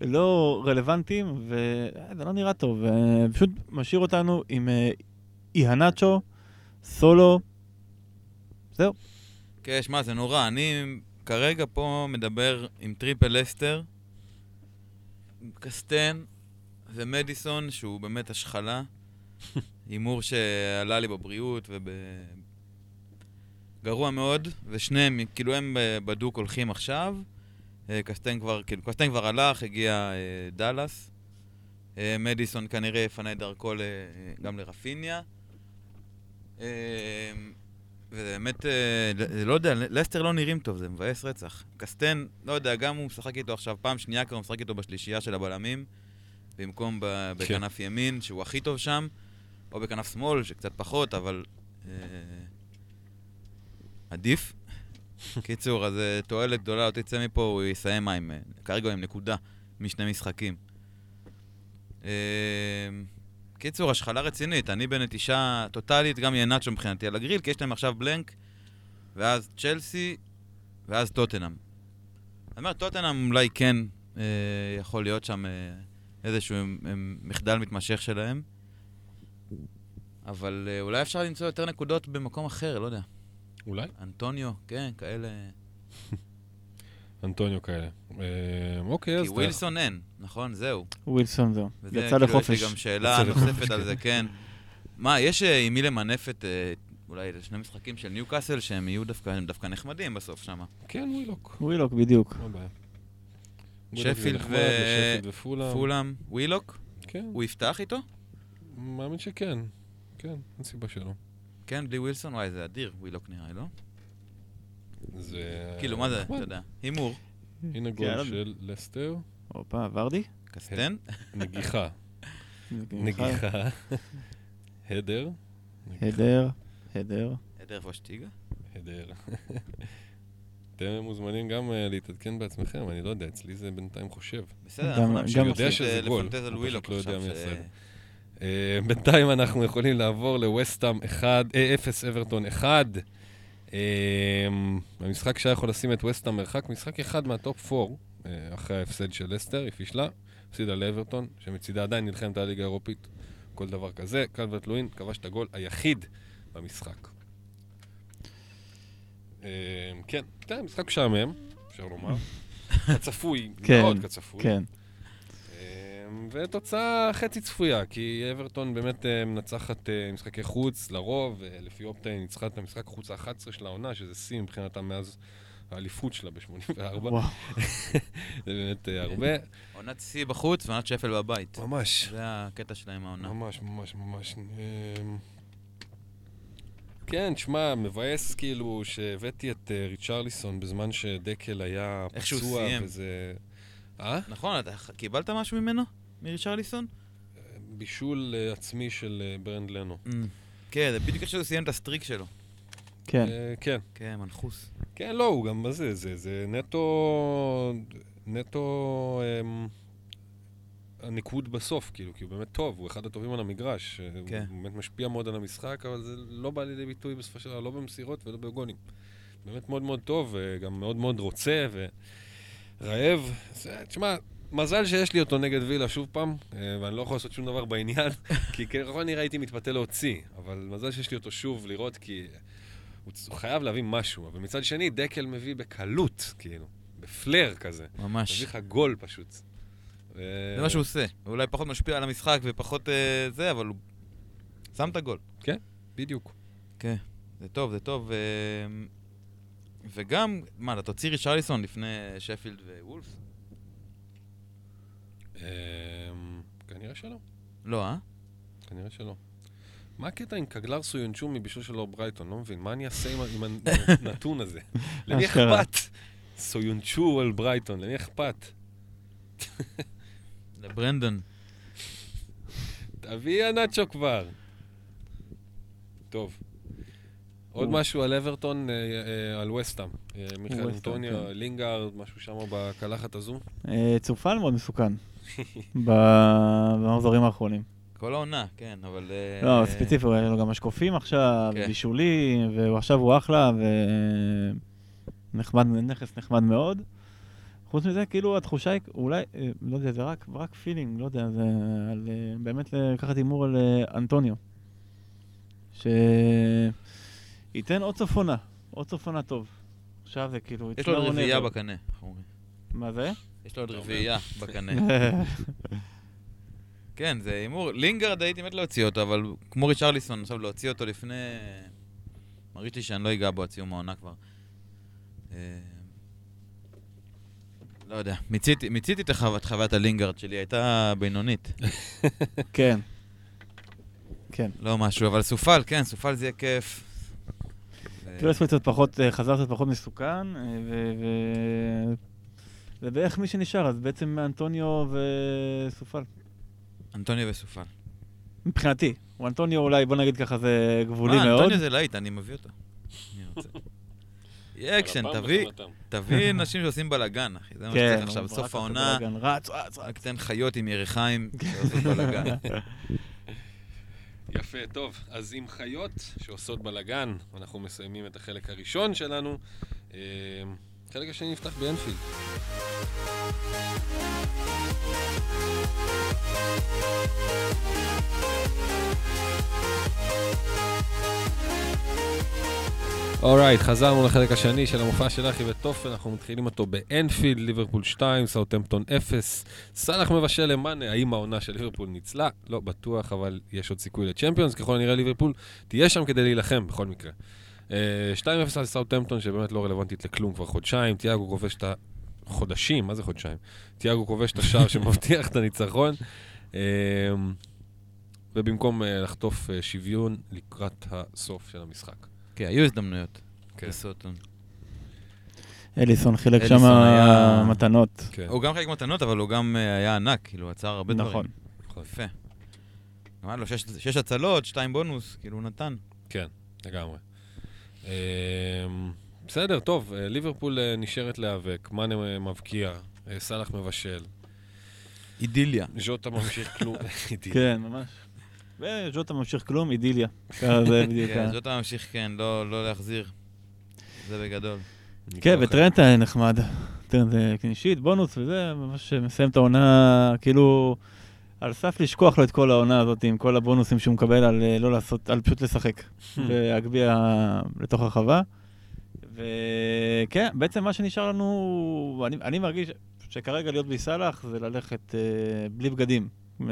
לא רלוונטיים, וזה לא נראה טוב, ופשוט משאיר אותנו עם אה, איהנצ'ו, סולו, זהו. כן, שמע, זה נורא. אני כרגע פה מדבר עם triple לסטר, עם קסטאן ומדיסון, שהוא באמת השחלה. הימור שעלה לי בבריאות וב... גרוע מאוד, ושניהם, כאילו הם בדוק הולכים עכשיו. אה, קסטן כבר, כאילו, קסטן כבר הלך, הגיע אה, דאלאס. אה, מדיסון כנראה יפנה דרכו גם לרפיניה. אה, ובאמת, אה, לא יודע, לסטר לא נראים טוב, זה מבאס רצח. קסטן, לא יודע, גם הוא משחק איתו עכשיו פעם שנייה, כבר הוא משחק איתו בשלישייה של הבלמים, במקום כן. בכנף ימין, שהוא הכי טוב שם, או בכנף שמאל, שקצת פחות, אבל אה, עדיף. קיצור, אז אה, תועלת גדולה, לא תצא מפה, הוא יסיים עם, כרגע עם נקודה משני משחקים. קיצור, השחלה רצינית, אני בנטישה טוטאלית, גם ינאצ'ו מבחינתי על הגריל, כי יש להם עכשיו בלנק, ואז צ'לסי, ואז טוטנאם. אני אומר, טוטנאם אולי כן אה, יכול להיות שם אה, איזשהו אה, מחדל מתמשך שלהם, אבל אה, אולי אפשר למצוא יותר נקודות במקום אחר, לא יודע. אולי? אנטוניו, כן, כאלה. אנטוניו כאלה. אה, אוקיי, אז כי. ווילסון אין, נכון? זהו. ווילסון זהו, וזה, יצא כאילו, לחופש. יש לי גם שאלה נוספת על כן. זה, כן. מה, יש אה, עם מי למנף את, אה, אולי שני משחקים של ניו קאסל, שהם יהיו דווקא, נחמדים בסוף שם. כן, ווילוק. ווילוק, בדיוק. שפילד ופולאם. פולאם, ווילוק, כן, הוא יפתח איתו? מאמין שכן. כן, אין סיבה שלא. כן, בלי ווילסון? וואי, זה אדיר, ווילוק נראה לי, לא? זה... כאילו, מה זה. אתה יודע, הימור, הנה יאללה. גול של לסטר. הופה, ורדי? קסטאן, נגיחה. נגיחה. header. Header, header. הלדר פושטיגה. Header. אתם מוזמנים גם אה, להתעדכן בעצמכם, אני לא יודע, אצלי זה בינתיים חושב. בסדר, גם- אנחנו נמשיך גם- יודע פשוט, שזה אה, גול, לפנטז על הוא ווילוק פשוט לא יודע עכשיו. מי. אה, בינתיים אנחנו יכולים לעבור לווסטאם 1, אה, 0 אברטון 1. אה, המשחק שהיה יכול לשים את וסטאם מרחק, משחק אחד מה top 4, אה, אחרי ההפסד של לסטר, היא פישלה, הפסידה לאברטון, שמצידה עדיין נלחמת על הליגה האירופית, כל דבר כזה. קלברט לואין כבש את הגול היחיד במשחק. אה, כן, כן, משחק משעמם, אפשר לומר. כצפוי, כן, מאוד כצפוי. ותוצאה חצי צפויה, כי אברטון באמת אה, מנצחת אה, משחקי חוץ, לרוב, לפי אופטה היא ניצחה את המשחק חוץ ה-11 של העונה, שזה שיא מבחינתה מאז האליפות שלה ב-84. וואו. זה באמת אה, הרבה. עונת שיא בחוץ ועונת שפל בבית. ממש, זה הקטע שלהם העונה. ממש, ממש, ממש. אמ, כן, שמע, מבאס כאילו שהבאתי את ריצ'רליסון בזמן שדקל היה איך שהוא פצוע, סיים. וזה... אה? נכון, אתה קיבלת משהו ממנו? מריצ'רליסון? בישול אה, עצמי של אה, ברנד לנו. כן, זה בדיוק איך שהוא סיים את ה streak שלו. כן. אה, כן. כן, מנחוס. כן, לא, הוא גם, מה זה, זה, זה נטו, נטו אמ, הניקוד בסוף, כאילו, כי הוא באמת טוב, הוא אחד הטובים על המגרש. כן. הוא באמת משפיע מאוד על המשחק, אבל זה לא בא לידי ביטוי בסופו של דבר, לא במסירות ולא בגולים. באמת מאוד מאוד טוב, וגם מאוד מאוד רוצה, ורעב. זה- תשמע, מזל שיש לי אותו נגד וילה שוב פעם, אה, ואני לא יכול לעשות שום דבר בעניין, כי ככל הנראה הייתי מתפתה להוציא, אבל מזל שיש לי אותו שוב לראות, כי הוא חייב להביא משהו, אבל מצד שני, דקל מביא בקלות, כאילו, בפלר כזה. ממש. מביא לך גול פשוט. זה מה שהוא עושה. הוא אולי פחות משפיע על המשחק ופחות אה, זה, אבל הוא שם את הגול. בדיוק. כן, זה טוב, זה טוב. אה, וגם, מה, אתה תוציא רישרליסון לפני שפילד ווולפס? אמ, כנראה שלא. לא, אה? כנראה שלא. מה הקטע עם קגלר סויונצ'ו מבישול של אור ברייטון? לא מבין. מה אני אעשה עם הנתון הזה? למי. אכפת? סויונצ'ו על ברייטון, למי אכפת? לברנדון. תביא הנאצ'ו כבר. טוב. עוד משהו על אברטון, אה, אה, על וסטאם. אה, מיכאל אנטוניו, כן. לינגארד, משהו שם בקלחת הזו. צופל מאוד מסוכן במחזורים האחרונים. כל העונה, כן, אבל... אה, לא, ספציפי, היה לו גם משקופים עכשיו, כן. בישולים, ועכשיו הוא אחלה, ונחמד, נכס נחמד מאוד. חוץ מזה, כאילו, התחושה היא, אולי, אה, לא יודע, זה רק, רק פילינג, לא יודע, זה על, אה, באמת לקחת הימור על אה, אנטוניו. שייתן עוד סוף עונה, עוד סוף עונה טוב. עכשיו זה כאילו... יש לו רביעייה. בקנה? מה זה? יש לו עוד. רביעייה בקנה. כן, זה הימור. לינגרד הייתי מת להוציא אותו, אבל כמו ריצ'רליסון, עכשיו להוציא אותו לפני... מרגיש לי שאני לא אגע בו עד סיום העונה כבר. אה, לא יודע, מיציתי מיציתי את את חוויית הלינגרד שלי, הייתה בינונית. כן. כן. לא משהו, אבל סופל, כן, סופל זה יהיה כיף. ו- קרסוול קצת פחות, אה, חזר קצת פחות מסוכן, אה. ו- זה בערך מי שנשאר, אז בעצם אנטוניו וסופל. אנטוניו וסופל. מבחינתי. הוא אנטוניו אולי, בוא נגיד ככה, זה גבולי מה, מאוד. אנטוניו זה להיט, אני מביא אותו. יהיה אקשן, תביא. תביא אנשים שעושים בלאגן, אחי, זה מה כן, שצריך עכשיו, סוף העונה, רץ, רץ. רק תן חיות עם יריחיים שעושות בלאגן. יפה, טוב. אז עם חיות שעושות בלאגן, אנחנו מסיימים את החלק הראשון שלנו. החלק השני נפתח באנפילד. אורייט, חזרנו לחלק השני של המופע של אחי וטופל, אנחנו מתחילים אותו באנפילד, ליברפול 2, סאוטהמפטון 0. סאלח מבשל למאנה, האם העונה של ליברפול ניצלה? לא בטוח, אבל יש עוד סיכוי לצ'מפיונס, ככל הנראה ליברפול תהיה שם כדי להילחם בכל מקרה. אה, 2-0 על סאוטהמפטון, שבאמת לא רלוונטית לכלום כבר חודשיים, תיאגו כובש את ה... חודשים, מה זה חודשיים? תיאגו כובש את השער שמבטיח את הניצחון. אה, ובמקום אה, לחטוף אה, שוויון לקראת הסוף של המשחק. כן, היו הזדמנויות. כן. לסוטון. אליסון חילק שם מתנות. כן. הוא גם חלק מתנות, אבל הוא גם אה, היה ענק, כאילו, עצר הרבה דברים. נכון. יפה. גם היה לו שש הצלות, שתיים בונוס, כאילו, הוא נתן. כן, לגמרי. אמ, בסדר, טוב, אה, ליברפול אה, נשארת להיאבק, מאנה אה, מבקיע, סאלח מבשל, אידיליה. ז'וטה ממשיך כלום. כן, ממש. וז'וטה ממשיך כלום, אידיליה. ככה זה בדיוק. כן, ה- זאת ממשיך, כן, לא לא להחזיר. זה בגדול. כן, וטרנט היה נחמד. טרנט זה קנישית, בונוס וזה, ממש מסיים את העונה, כאילו, על סף לשכוח לו את כל העונה הזאת עם כל הבונוסים שהוא מקבל על אה, לא לעשות, על פשוט לשחק. והגביע לתוך הרחבה. וכן, בעצם מה שנשאר לנו, אני, אני מרגיש שכרגע להיות בלי סאלח זה ללכת אה, בלי בגדים. אה,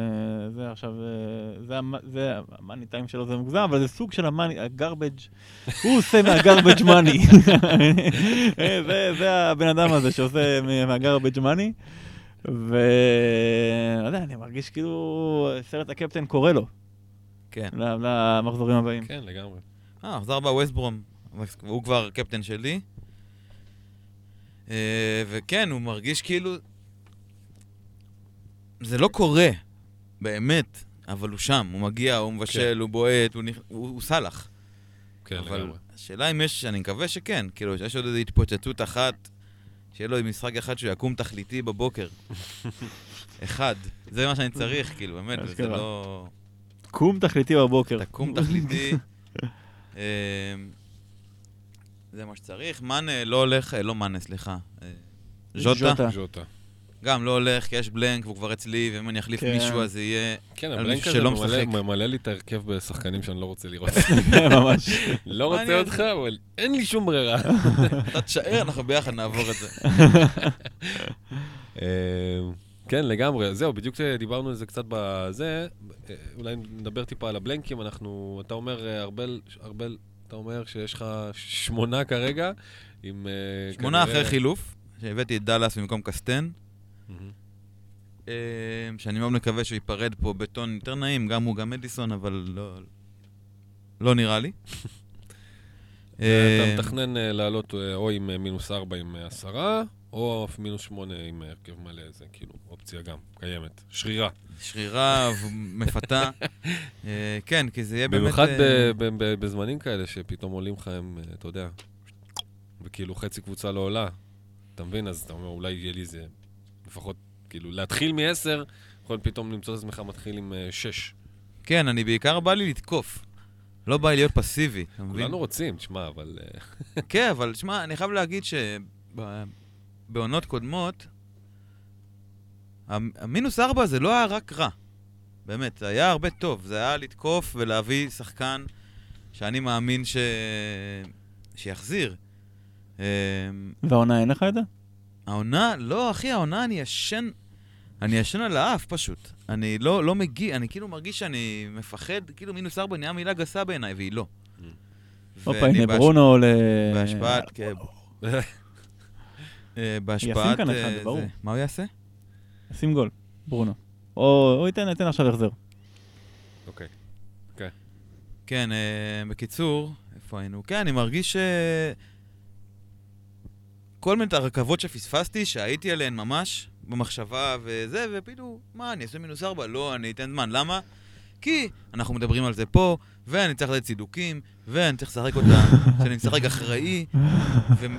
זה עכשיו, אה, זה, זה המאני טיים שלו זה מוגזם, אבל זה סוג של המאני, הגרבג', הוא עושה מהגרבג' מאני. זה, זה הבן אדם הזה שעושה מה- מהגרבג' מאני. ולא יודע, אני מרגיש כאילו סרט הקפטן קורא לו כן. למחזורים הבאים. כן, לגמרי. אה, מחזר הבא ווסטברום. הוא כבר קפטן שלי. אה, וכן, הוא מרגיש כאילו... זה לא קורה, באמת, אבל הוא שם, הוא מגיע, הוא מבשל, הוא בועט, הוא, נכ... הוא, הוא סאלח. כן, אבל לגמרי. השאלה אם יש, אני מקווה שכן, כאילו, שיש עוד איזו התפוצצות אחת, שיהיה לו משחק אחד שהוא יקום תכליתי בבוקר. אחד. זה מה שאני צריך, כאילו, באמת, וזה אשכרה. לא... קום תכליתי בבוקר. תקום תכליתי. אמ, זה מה שצריך. מאנה לא הולך, אה, לא מאנה, סליחה. אה, ז'וטה? ז'וטה. גם לא הולך, כי יש בלנק והוא כבר אצלי, ואם אני אחליף כן. מישהו אז זה יהיה... כן, הבלנק הזה ממלא-. ממלא לי את ההרכב בשחקנים שאני לא רוצה לראות. ממש. לא רוצה אותך, אבל אין לי שום ברירה. אתה תשאר, אנחנו ביחד נעבור את זה. אה, כן, לגמרי. זהו, בדיוק דיברנו על זה קצת בזה. אולי נדבר טיפה על הבלנקים. אנחנו, אתה אומר, אה, ארבל, ארבל, אתה אומר שיש לך שמונה כרגע, עם... אה, שמונה כנראה- אחרי חילוף, שהבאתי את דאלאס במקום קסטן, אה, שאני מאוד מקווה שהוא ייפרד פה בטון יותר נעים, גם הוא, גם מדיסון, אבל לא, לא נראה לי. אתה מתכנן אה, לעלות אה, או עם אה, מינוס ארבע עם אה, עשרה, או אף מינוס שמונה עם הרכב מלא, זה כאילו אופציה גם קיימת. שרירה. שרירה ומפתה. כן, כי זה יהיה באמת... במיוחד בזמנים כאלה שפתאום עולים לך הם, אתה יודע, וכאילו חצי קבוצה לא עולה, אתה מבין? אז אתה אומר, אולי יהיה לי איזה, לפחות, כאילו, להתחיל מ-10, יכול פתאום למצוא את עצמך מתחיל עם אה, 6. כן, אני בעיקר בא לי לתקוף. לא בא לי להיות פסיבי, אתה מבין? כולנו רוצים, תשמע, אבל... אה, כן, אבל שמע, אני חייב להגיד שבעונות קודמות, המ- המינוס ארבע זה לא היה רק רע. באמת, זה היה הרבה טוב. זה היה לתקוף ולהביא שחקן שאני מאמין ש... שיחזיר. אמ, והעונה אין לך את זה? העונה, לא, אחי, העונה אני ישן, אני ישן על האף פשוט. אני לא, לא מגיע, אני כאילו מרגיש שאני מפחד, כאילו מינוס ארבע נהיה מילה גסה בעיניי, והיא לא. הופה, הנה ברונו ל... בהשפעת, כן. אה, בהשפעת... כאן אה, אחד, זה- ברור. מה הוא יעשה? שים גול, ברונו. או הוא ייתן ייתן עכשיו החזר. אוקיי. כן, אה, בקיצור, איפה היינו? כן, אני מרגיש ש... כל מיני הרכבות שפספסתי, שהייתי עליהן ממש במחשבה וזה, ופתאום, מה, אני אעשה מינוס ארבע? לא, אני אתן זמן. למה? כי אנחנו מדברים על זה פה, ואני צריך לתת צידוקים, ואני צריך לשחק אותה, שאני משחק אחראי,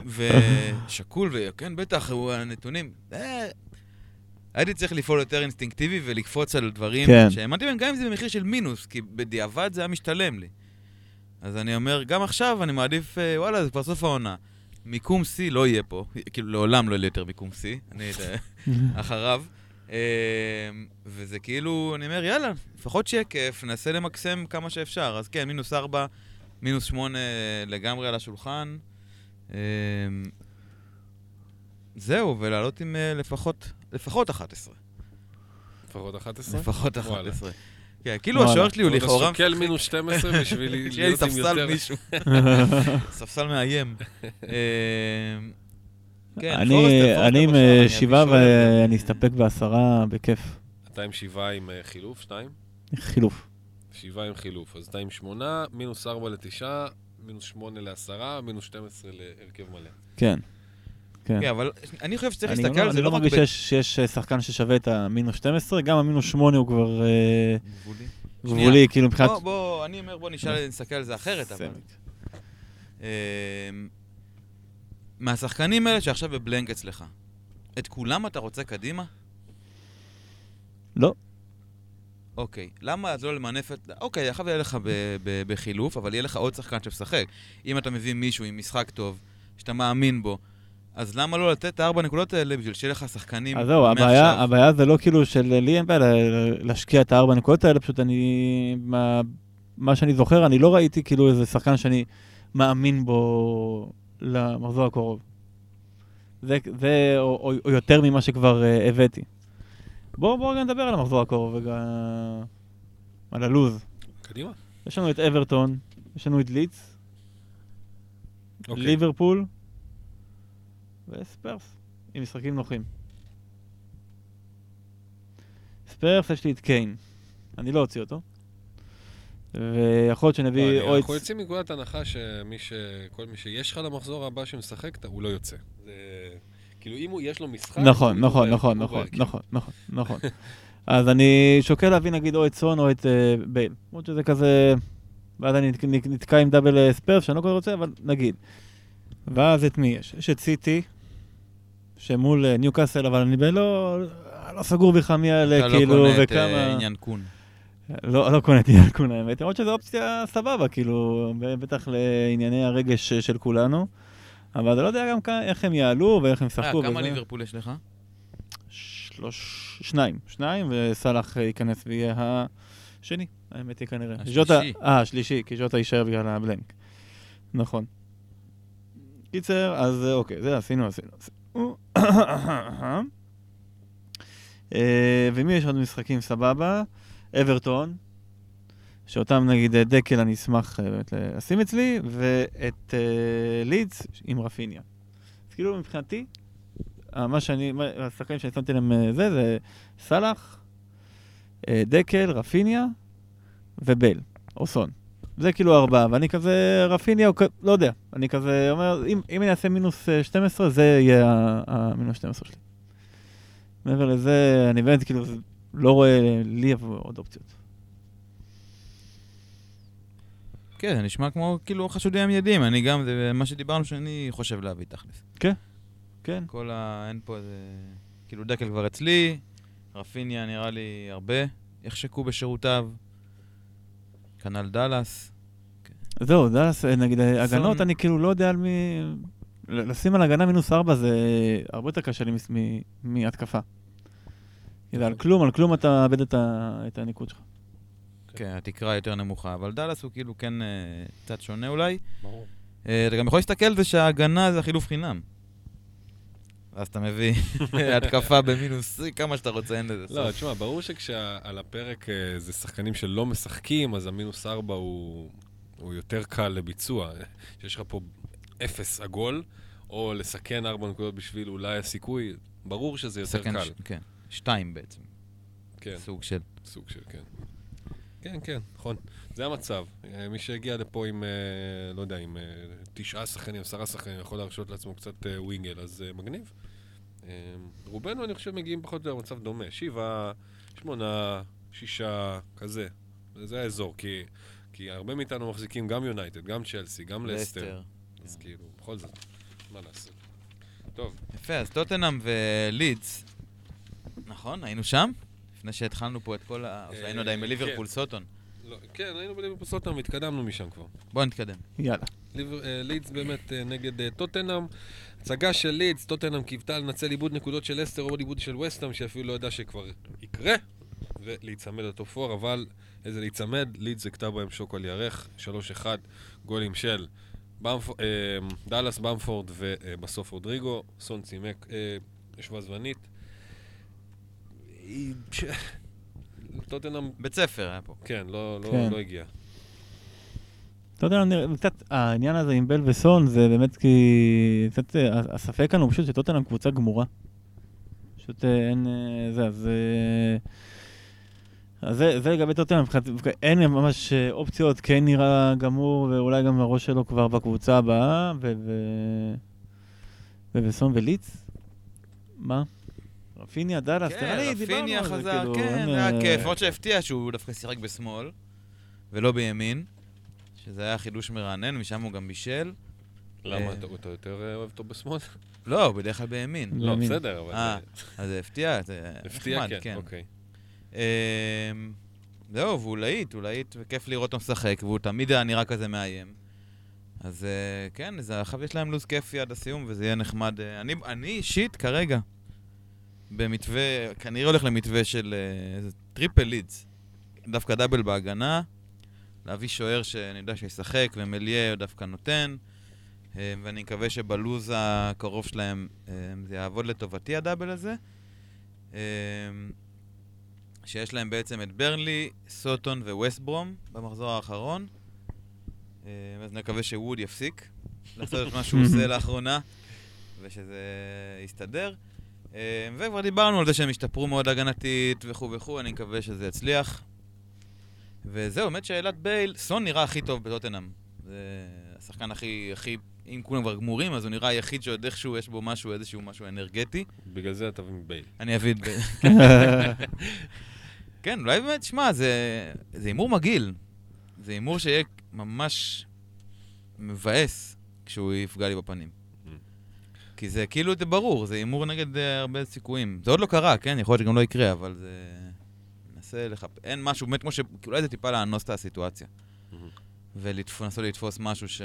ושקול, וכן, בטח, הוא הנתונים. אה, הייתי צריך לפעול יותר אינסטינקטיבי ולקפוץ על דברים כן. שהאמנתי בהם, גם אם זה במחיר של מינוס, כי בדיעבד זה היה משתלם לי. אז אני אומר, גם עכשיו אני מעדיף, אה, וואלה, זה כבר סוף העונה. מיקום C לא יהיה פה, כאילו לעולם לא יהיה יותר מיקום C, אני אה, אחריו. אה, וזה כאילו, אני אומר, יאללה, לפחות שיהיה כיף, ננסה למקסם כמה שאפשר. אז כן, מינוס 4, מינוס 8 לגמרי על השולחן. אה, זהו, ולעלות עם אה, לפחות, לפחות 11. לפחות 11? לפחות וואלה. 11. כן, כאילו. השוער שלי הוא לכאורה... שוקל משחק- מינוס 12 בשביל שיהיה לי להיות עם ספסל יותר... מישהו. ספסל מאיים. כן, אני עם אה, שבעה. ואני אסתפק בעשרה בכיף. אתה עם שבעה עם אה, חילוף, שניים? חילוף. שבעה עם חילוף. אז אתה עם שמונה, מינוס ארבע לתשעה, מינוס שמונה לעשרה, מינוס 12 להרכב מלא. כן. כן. כן, אבל אני חושב שצריך אני להסתכל לא- על זה אני לא לא רק מרגיש ב... שיש- שיש אה, שחקן ששווה את המינוס 12, גם המינוס 8 הוא כבר אה, גבולי. גבולי, כאילו מבחינת... בוא, בוא, אני אומר, בוא נשאל, נסתכל על זה אחרת, אבל... אמ, מהשחקנים האלה שעכשיו בבלנק אצלך, את כולם אתה רוצה קדימה? לא. אוקיי, למה אז לא למנף את... אוקיי, עכשיו יהיה לך ב- ב- בחילוף, אבל יהיה לך עוד שחקן שמשחק. אם אתה מביא מישהו עם משחק טוב, שאתה מאמין בו, אז למה לא לתת את הארבע נקודות האלה בשביל שיהיה לך שחקנים אז זהו, הבעיה? הבעיה זה לא כאילו של לי אין בעיה לה- להשקיע את הארבע נקודות האלה, פשוט אני, מה, מה שאני זוכר, אני לא ראיתי כאילו איזה שחקן שאני מאמין בו למחזור הקרוב. זה, זה או, או, או יותר ממה שכבר uh, הבאתי. בואו בוא רגע נדבר על המחזור הקרוב, רגע, על הלוז. קדימה. יש לנו את אברטון, יש לנו את לידס, אוקיי. ליברפול וספרס, עם משחקים נוחים. ספרס יש לי את קיין, אני לא אוציא אותו. ויכול להיות לא, שנביא אני- או את... אנחנו יוצאים מנקודת הנחה שמי ש... כל מי שיש לך למחזור הבא שמשחק, הוא לא יוצא. זה... כאילו, אם הוא- יש לו משחק... נכון, הוא- נכון, הוא נכון, בהרכב. נכון, נכון, נכון, נכון. אז אני שוקל להביא נגיד או את סון או את אה, בייל. למרות שזה כזה... ואז אני נת- נת- נתקע עם דאבל אה, ספרס, שאני לא כל כך רוצה, אבל נגיד. ואז את מי יש? יש את סיטי, שמול אה, ניוקאסל, אבל אני לא... לא סגור בכלל מי יעלה, אתה לא כאילו, קונה את אה, וכמה... עניין קון. לא, לא קונה את עניין קון האמת, למרות שזו אופציה סבבה, כאילו, בטח לענייני הרגש של כולנו. אבל אני לא יודע גם איך הם יעלו ואיך הם אה, ישחקו. כמה. ליברפול יש לך? שלוש... שניים. שניים, וסאלח אה, ייכנס ויהיה השני, האמת היא כנראה. השלישי. אה, השלישי, כי ז'וטה יישאר בגלל הבלנק. נכון. קיצר, אז אה, אוקיי, זה עשינו, עשינו. עשינו. אה, ומי יש עוד משחקים סבבה? אברטון, שאותם נגיד אה, דקל אני אשמח אה, באמת לשים אצלי, ואת לידס עם רפיניה. אז כאילו מבחינתי, מה שאני, השחקנים שאני שמתי להם זה, זה סאלח, דקל, רפיניה ובל, או סון. זה כאילו ארבעה, ואני כזה, רפיניה, הוא כ- לא יודע, אני כזה אומר, אם, אם אני אעשה מינוס אה, 12, זה יהיה המינוס 12 שלי. מעבר לזה, אני באמת כאילו לא רואה לי עוד אופציות. כן, זה נשמע כמו כאילו חשודים המיידיים. אני גם, זה מה שדיברנו שאני חושב להביא תכלס. כן. כל ה... אין פה איזה... כאילו דקל כבר אצלי, רפיניה נראה לי הרבה יחשקו בשירותיו. כנ"ל דאלאס. זהו, דאלאס, אה, נגיד, אה. הגנות, אני כאילו לא יודע על מי... לשים על הגנה מינוס ארבע זה הרבה יותר קשה לי מהתקפה. זה על כלום, על כלום אתה מאבד את הניקוד שלך. כן, התקרה יותר נמוכה, אבל דאלאס הוא כאילו כן אה, קצת שונה אולי. ברור. אתה גם יכול להסתכל על זה שההגנה זה חילוף חינם. ואז אתה מביא התקפה במינוס כמה שאתה רוצה, אין לזה לא, סוף. תשמע, ברור שכשעל הפרק אה, זה שחקנים שלא משחקים, אז המינוס ארבע הוא, הוא יותר קל לביצוע. שיש לך פה אפס עגול, או לסכן ארבע נקודות בשביל אולי הסיכוי, ברור שזה יותר קל. ש- כן, שתיים בעצם, כן, סוג של. סוג של כן. כן, כן, נכון. זה המצב. אה, מי שהגיע לפה עם, אה, לא יודע, עם אה, תשעה שחקנים, עשרה שחקנים, יכול להרשות לעצמו קצת ווינגל, אז מגניב. רובנו, אני חושב, מגיעים פחות או יותר למצב דומה. שבעה, שמונה, שישה, כזה. זה האזור, כי, כי הרבה מאיתנו מחזיקים גם יונייטד, גם צ'לסי, גם לסטר. אז כאילו, בכל זאת, מה לעשות. טוב, יפה, אז טוטנאם ולידס, נכון? היינו שם? לפני שהתחלנו פה את כל ה... או שהיינו עדיין אה, בליברפול סוטון. לא, כן, היינו בליברפול סוטנאם, התקדמנו משם כבר. בואו נתקדם. יאללה. ליבר- אה, לידס באמת אה, נגד אה, טוטנאם. הצגה של לידס, טוטנאם קיוותה לנצל איבוד נקודות של לסטר או איבוד של וסטאם, שאפילו לא ידע שכבר יקרה, ולהיצמד ל top 4, אבל איזה להיצמד, לידס הכתה בהם שוק על ירך, 3-1, גולים של. אה, דאלאס במפורד ובסוף רודריגו, סון צימק, אה, ישבה זמנית. היא- טוטנאם, בית ספר היה פה. כן, לא, לא, כן. לא הגיע. אתה יודע, אני- קצת, העניין הזה עם בל וסון זה באמת כי... קצת, אה, הספק כאן הוא פשוט שטוטנאם קבוצה גמורה. פשוט אה, אין... אה, זה, אז... אז זה, זה לגבי טוטנאם, מבחינת- אין ממש אופציות, כן נראה גמור, ואולי גם הראש שלו כבר בקבוצה הבאה, ו... ו... ובסון וליץ? מה? רפיניה, דאלאס, תראה לי, דיברנו רפיניה על זה, חזר, כאילו, כן, היה אה, כיף. למרות שהפתיע שהוא דווקא שיחק בשמאל, ולא בימין, שזה היה חידוש מרענן, משם הוא גם בישל. למה, אה. אתה אתה יותר אה, אוהב אותו בשמאל? לא, הוא בדרך כלל בימין. לא. לא. בסדר, אבל... אה, אז זה הפתיע, זה הפתיע, נחמד, כן, אוקיי. אמ, זהו, והוא להיט, הוא להיט, וכיף לראות אותו משחק, והוא תמיד היה נראה כזה מאיים. אז כן, זה עכשיו יש להם לו"ז כיפי עד הסיום, וזה יהיה נחמד. אני, אני אישית, כרגע, במתווה, כנראה הולך למתווה של אה, triple לידס. דווקא double בהגנה, להביא שוער שאני יודע שישחק, ומסלייה דווקא נותן. אה, ואני מקווה שבלוז הקרוב שלהם אה, זה יעבוד לטובתי הדאבל הזה. אה, שיש להם בעצם את ברנלי, סוטון וווסטברום במחזור האחרון. אה, אז נקווה שווד יפסיק לעשות את מה שהוא עושה לאחרונה, ושזה יסתדר. אה, וכבר דיברנו על זה שהם השתפרו מאוד הגנתית וכו' וכו', אני מקווה שזה יצליח. וזהו, באמת שאלת בייל, סון נראה הכי טוב בטוטנאם. זה השחקן הכי, הכי, אם כולם כבר גמורים, אז הוא נראה היחיד שעוד איכשהו יש בו משהו, איזשהו משהו אנרגטי. בגלל זה אתה מבייל. אני אביא את ב... כן, אולי באמת, שמע, זה הימור מגעיל. זה הימור שיהיה ממש מבאס כשהוא יפגע לי בפנים. כי זה כאילו, זה ברור, זה הימור נגד אה, הרבה סיכויים. זה עוד לא קרה, כן? יכול להיות שגם לא יקרה, אבל זה... ננסה לחפ... אין משהו, באמת כמו ש... אולי זה טיפה לאנוס את הסיטואציה. ולנסות לתפוס משהו ש...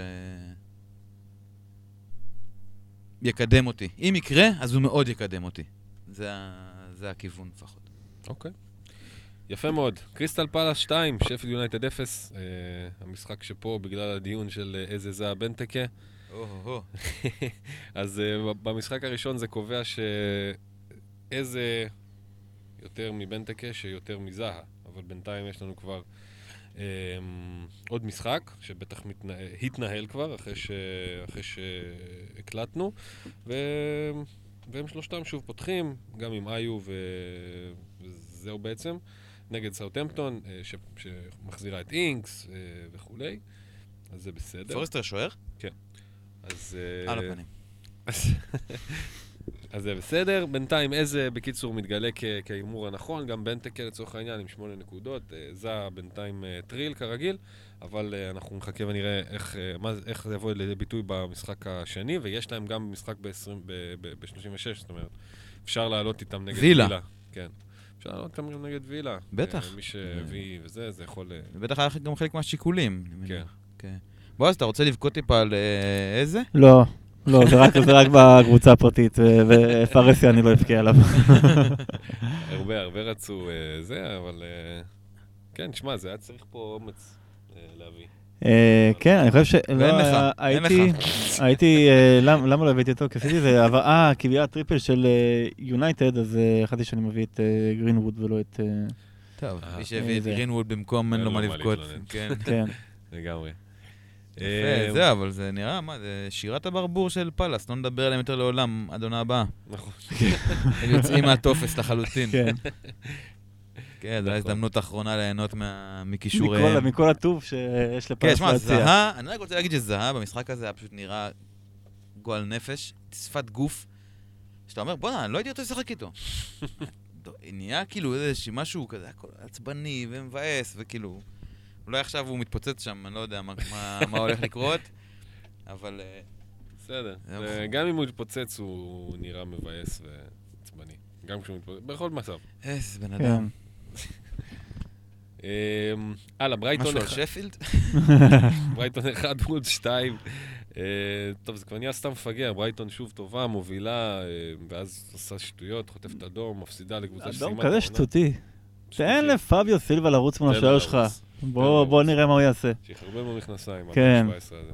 יקדם אותי. אם יקרה, אז הוא מאוד יקדם אותי. זה. זה הכיוון לפחות. אוקיי. יפה מאוד. קריסטל פלאס 2, שפל יונייטד 0. אה, המשחק שפה, בגלל הדיון של אה, איזה זה הבנטקה. אז אה, במשחק הראשון זה קובע שאיזה יותר מבנטקה שיותר מזהה, אבל בינתיים יש לנו כבר אה, עוד משחק, שבטח מתנה... התנהל כבר אחרי, ש... אחרי שהקלטנו, ו... והם שלושתם שוב פותחים, גם עם איו ו... וזהו בעצם, נגד סאוטהמפטון, אה, ש... שמחזירה את אינקס אה, וכולי, אז זה בסדר. פורסטר שוער? אז... על אה, הפנים. אז- זה בסדר. בינתיים איזה, בקיצור, מתגלה כהימור הנכון, גם בנטקה לצורך העניין עם שמונה נקודות. אה, זה בינתיים אה, טריל כרגיל, אבל אנחנו נחכה ונראה איך, מה, איך זה יבוא לידי ביטוי במשחק השני, ויש להם גם משחק ב-36, זאת אומרת, אפשר לעלות איתם נגד וילה. וילה. כן. אפשר לעלות איתם גם נגד וילה. בטח. מי שהביא וזה, זה יכול... בטח היה גם חלק מהשיקולים. כן. כן. בועז, אתה רוצה לבכות טיפה על אה, איזה? לא, לא, זה רק, זה רק בקבוצה הפרטית, ו- ופרסיה אני לא אבקיע עליו. הרבה, הרבה רצו אה, זה, אבל... אה, כן, שמע, זה היה צריך פה אומץ אה, להביא. אה, כן, אני חושב ש... לא, לך, אה, אין הייתי, לך. הייתי, אה, למ- למה לא הבאתי אותו? כי עשיתי איזה הבאה, קביעה triple של יונייטד, אז אה, החלטתי שאני מביא את אה, גרינווד ולא את... אה, טוב, אה, מי שהביא את זה. גרינווד במקום, אין לו מה לבכות. כן. כן. לגמרי. יפה, אה, זהו, אבל זה נראה, מה, זה שירת הברבור של פאלאס, לא נדבר עליהם יותר לעולם, עד עונה הבאה. נכון. הם יוצאים מהטופס לחלוטין. כן. כן, זו ההזדמנות האחרונה ליהנות מכישוריהם. מכל הטוב שיש כן, שמע, להציע. זהה, אני רק רוצה להגיד שזהה במשחק הזה היה פשוט נראה גועל נפש, שפת גוף, שאתה אומר, בואנה, אני לא הייתי רוצה לשחק איתו. נהיה כאילו איזה משהו כזה, הכל עצבני ומבאס, וכאילו, אולי עכשיו הוא מתפוצץ שם, אני לא יודע מה- מה מה הולך לקרות, אבל אה, בסדר. זה- גם אם הוא יתפוצץ, הוא נראה מבאס ועצבני. גם כשהוא מתפוצץ, בכל מצב. איזה בן כן. אדם. אמ, הלאה, ברייטון משהו על אחד- שפילד? ברייטון 1, וולד 2. אה, טוב, זה כבר נהיה סתם מפגר, ברייטון שוב טובה, מובילה, אה, ואז עושה שטויות, חוטפת אדום, מפסידה לקבוצה אדום שסיימה את כזה. שטותי. תן לפביו סילבה לרוץ מול השוער שלך. לרוץ. בוא תן בוא לרוץ. נראה מה הוא יעשה. שיחרבן במכנסיים, כן. ה-17 הזה.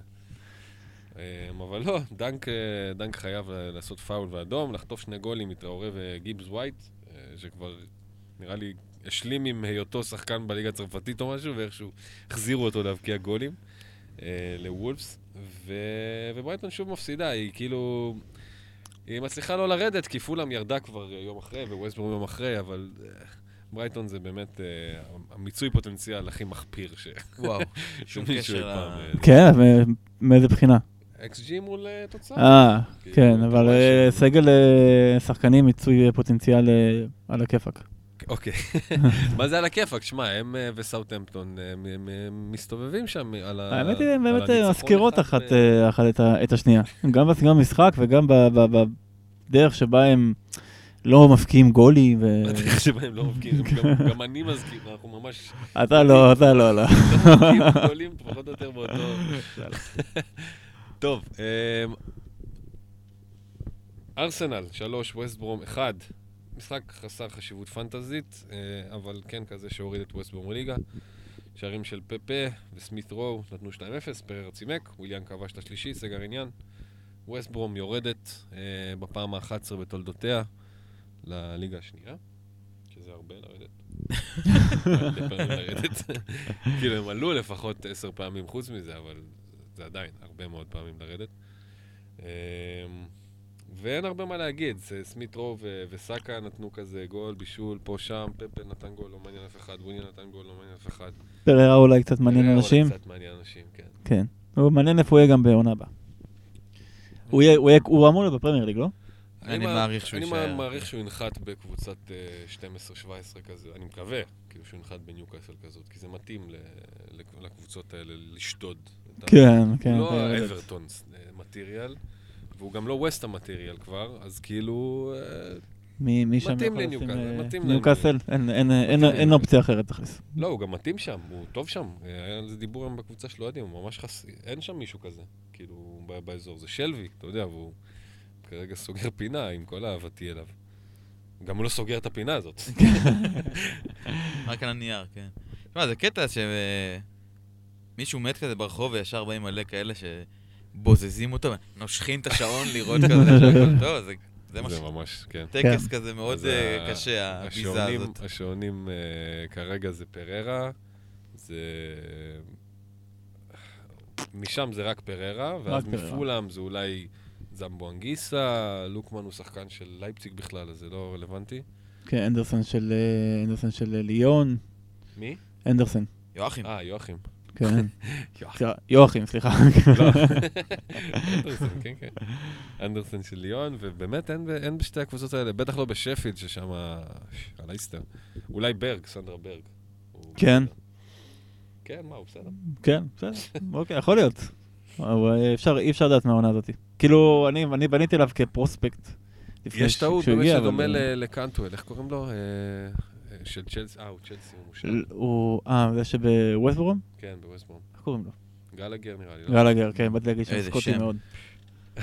אמ, אבל לא, דנק, אה, דנק חייב ל- לעשות פאול ואדום, לחטוף שני גולים מטראורה וגיבס ווייט, אה, שכבר נראה לי השלים עם היותו שחקן בליגה הצרפתית או משהו, ואיכשהו החזירו אותו להבקיע גולים אה, לוולפס. ו- וברייטון שוב מפסידה, היא כאילו... היא מצליחה לא לרדת, כי פולאם ירדה כבר יום אחרי, וווסטברום יום אחרי, אבל אה, ברייטון זה באמת אה, המיצוי פוטנציאל הכי מחפיר ש... וואו, שום קשר ל... אה, כן, מאיזה בחינה? xG מול אה, תוצאה. אה, כאילו, כן, אבל רואה אה, ש- סגל אה, שחקנים מיצוי אה, פוטנציאל אה, על הכיפאק. אוקיי. מה זה על הכיפאק? שמע, הם אה, וסאוטהמפטון אה, מסתובבים שם על ה... האמת היא, הם באמת אה, מזכירות אחד אחת אה, את השנייה. גם בסגנון המשחק וגם בדרך שבה הם לא מפקיעים גולים. ו- בדרך שבהם לא מבקיעים, גם- אני מזכיר, אנחנו ממש אתה לא, אתה לא, לא. לא מבקיעים גולים פחות או יותר באותו... טוב, אמ, ארסנל, שלוש, ווסטברום, אחד. משחק חסר חשיבות פנטזית, אה, אבל כן כזה שהוריד את ווסטברום ליגה. שערים של פפה וסמית רו נתנו 2-0, פרר צימק, וויליאן כבש את השלישי, סגר עניין. ווסטברום יורדת אה, בפעם ה-11 בתולדותיה לליגה השנייה, שזה הרבה לרדת. כאילו הם עלו לפחות עשר פעמים חוץ מזה, אבל זה עדיין הרבה מאוד פעמים לרדת. אמ, ואין הרבה מה להגיד, סמית רו ו- וסאקה נתנו כזה גול, בישול, פה שם, פפה נתן גול, לא מעניין אף אחד, וויליאן נתן גול, לא מעניין אף אחד. פררה אולי קצת מעניין אה, אולי אנשים. קצת מעניין אנשים, כן. כן. הוא מעניין איפה הוא יהיה גם בעונה הבאה. הוא אמור להיות בפרמייר ליג, לא? אני מע- מעריך שהוא אני יישאר. מעריך שהוא ינחת בקבוצת אה, 12-17 כזה, אני מקווה, כאילו שהוא ינחת בניוקאסל כזאת, כי זה מתאים לקבוצות האלה לשדוד. כן, כן. לא יורד. האברטון מטריאל, והוא גם לא ווסטה מטריאל כבר, אז כאילו... אה, מי מי שם מתאים יכול לניוקאסל, לשים, אה, מתאים להם. ניוקאסל? אין- אין- אין- מתאים אין להם. אופציה אחרת תכלס. לא, הוא גם מתאים שם, הוא טוב שם. אה, היה על זה דיבור היום בקבוצה של אוהדים, הוא ממש חס... אין שם מישהו כזה, כאילו, באזור. זה שלוי, אתה יודע, והוא כרגע סוגר פינה עם כל אהבתי אליו. גם הוא לא סוגר את הפינה הזאת. רק על הנייר, כן. תשמע, זה קטע שמישהו מת כזה ברחוב וישר באים מלא כאלה שבוזזים אותו, נושכים את השעון לראות כזה שהכל טוב, זה- זה. זה ממש, כן. טקס כזה מאוד ה- קשה, הביזה השעונים- הזאת. השעונים אה, כרגע זה פררה, זה... משם זה רק פררה, ואז פררה. מפולאם זה אולי זמבו אנגיסה, לוקמן הוא שחקן של לייפציג בכלל, אז זה לא רלוונטי. כן, אנדרסון של אה, אנדרסון של אה, ליון. מי? אנדרסון, יואכים, אה, יואכים. כן. יואכים. סליחה. לא. אנדרסן, כן, כן. אנדרסן של ליון, ובאמת אין, אין בשתי הקבוצות האלה, בטח לא בשפילד, ששם על האיסטר. אולי ברג, סנדרה ברג. כן. כן, מה, הוא בסדר. כן, בסדר, אוקיי, יכול להיות. אפשר, אי אפשר לדעת מהעונה הזאת. כאילו, אני, אני בניתי עליו כפרוספקט. יש טעות באמת הגיע, שדומה אבל, ל- לקנטואל, איך קוראים לו? אה, אה, של צ'לסי, אה, הוא צ'לסי, הוא מושלם. הוא, אה, זה שבווסטברום? כן, בווסטבורם. איך קוראים לו? גלגר נראה לי. לא? גלגר, כן, באתי להגיד איזה סקוטי. מאוד.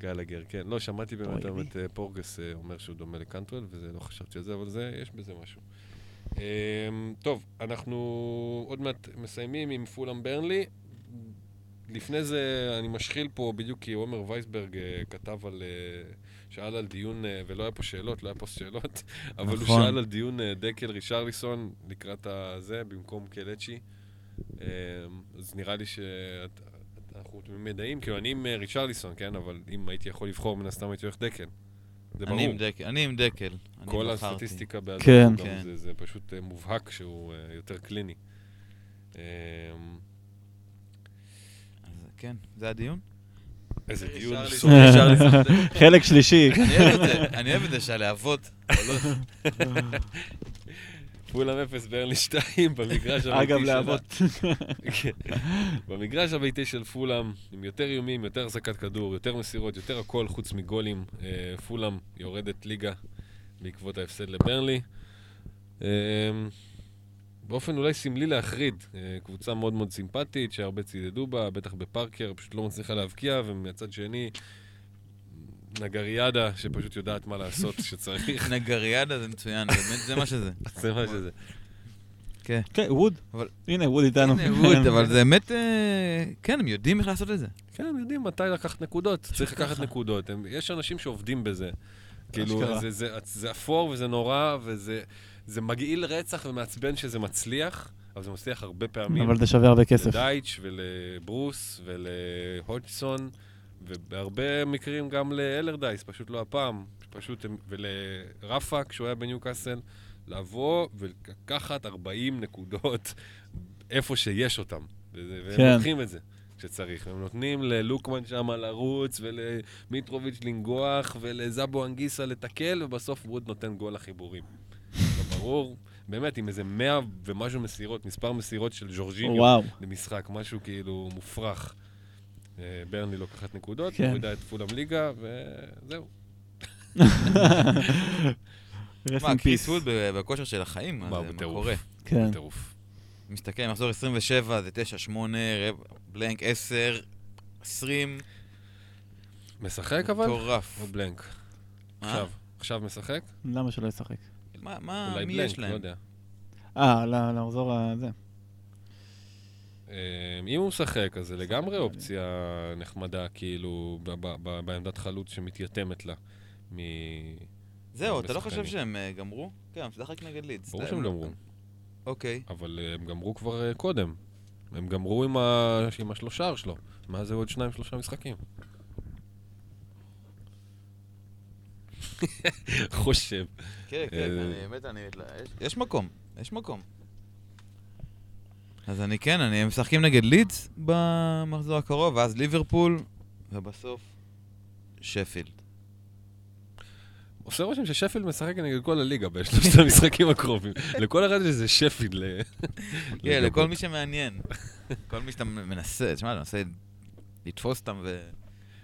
גלגר, כן. לא, שמעתי באמת. את אה, פורגס אומר שהוא דומה לקנטואל, וזה לא חשבתי על זה, אבל זה, יש בזה משהו. אמ, טוב, אנחנו עוד מעט מסיימים עם פולאם ברנלי. לפני זה אני משחיל פה, בדיוק כי עומר וייסברג אה, כתב על... אה, שאל על דיון, אה, ולא היה פה שאלות, לא היה פה שאלות, אבל הוא נכון. שאל על דיון דקל רישרליסון לקראת הזה, במקום קלצ'י. אמ, אז נראה לי שאנחנו תמימי דעים, כאילו אני עם רישרליסון, כן? אבל אם הייתי יכול לבחור, מן הסתם הייתי הולך דקל. זה ברור. אני עם דקל. אני עם דקל. כל. הסטטיסטיקה בעדו, כן. כן. זה, זה פשוט מובהק שהוא יותר קליני. כן, זה הדיון? איזה. דיון. חלק שלישי. אני אוהב את זה, שהלהבות. פולאם 0 ברלי 2 במגרש הביתי אגב, שלה. להבות. כן. במגרש הביתי של פולאם, עם יותר איומים, יותר החזקת כדור, יותר מסירות, יותר הכל חוץ מגולים, אה, פולאם יורדת ליגה בעקבות ההפסד לברנלי. באופן אולי סמלי להחריד, אה, קבוצה מאוד מאוד סימפטית, שהרבה צידדו בה, בטח בפארקר, פשוט לא מצליחה להבקיע, ומצד שני, נגריאדה, שפשוט יודעת מה לעשות כשצריך. נגריאדה זה מצוין, באמת זה מה שזה. זה מה שזה. כן. כן, ווד. הנה, ווד איתנו. הנה, ווד, אבל זה באמת, אה, כן, הם יודעים איך לעשות את זה. כן, הם יודעים מתי לקחת נקודות. צריך לקחת נקודות. יש אנשים שעובדים בזה. כאילו, זה אפור וזה נורא, וזה זה מגעיל רצח ומעצבן שזה מצליח, אבל זה מצליח הרבה פעמים. אבל זה שווה הרבה כסף. לדייץ' ולברוס ולהודג'סון, ובהרבה מקרים גם לאלרדייס, פשוט לא הפעם. פשוט, ולרפה, כשהוא היה בניוקאסל, לבוא ולקחת 40 נקודות איפה שיש אותם. והם כן. לוקחים את זה כשצריך. הם נותנים ללוקמן שם לרוץ, ולמיטרוביץ' לנגוח, ולזאבו אנגיסה לתקל, ובסוף ווד נותן גול לחיבורים. ברור, באמת, עם איזה 100 ומשהו מסירות, מספר מסירות של ז'ורג'יניו וואו. למשחק, משהו כאילו מופרך. אה, ברני לוקחת נקודות, כן. מורידה את פולאם ליגה, וזהו. מה, קריס. ווד ב- בכושר של החיים? מה בטירוף. קורה? כן. טירוף. מסתכל, מחזור 27 זה 9-8, בלנק 10, 20, משחק אבל? מטורף. או בלנק? עכשיו. עכשיו משחק? למה שלא ישחק? מה, מה, אולי מי בלנק, יש לא להם? יודע. אה, למחזור הזה. אה, אם הוא משחק, אז זה לגמרי אופציה נחמדה, כאילו, ב- ב- ב- בעמדת חלוץ שמתייתמת לה. מ... זהו, אתה לא. חושב שהם אה, גמרו? כן, הם משחק נגד לידס. ברור הם שהם לא- גמרו, אוקיי. אבל אה, הם גמרו כבר אה, קודם. הם גמרו עם, ה... עם השלושה שלו. מה זה עוד שניים, שלושה משחקים? חושב. כן, כן, אה, אני באמת, אני... יש- מקום, יש מקום. אז אני כן, אני משחקים נגד לידס במחזור הקרוב, ואז ליברפול, ובסוף שפילד. עושה רושם ששפילד משחק נגד כל הליגה בשלושת המשחקים הקרובים. לכל אחד יש איזה שפילד. כן. לכל מי שמעניין. כל מי שאתה מנסה, תשמע, אתה מנסה לתפוס אותם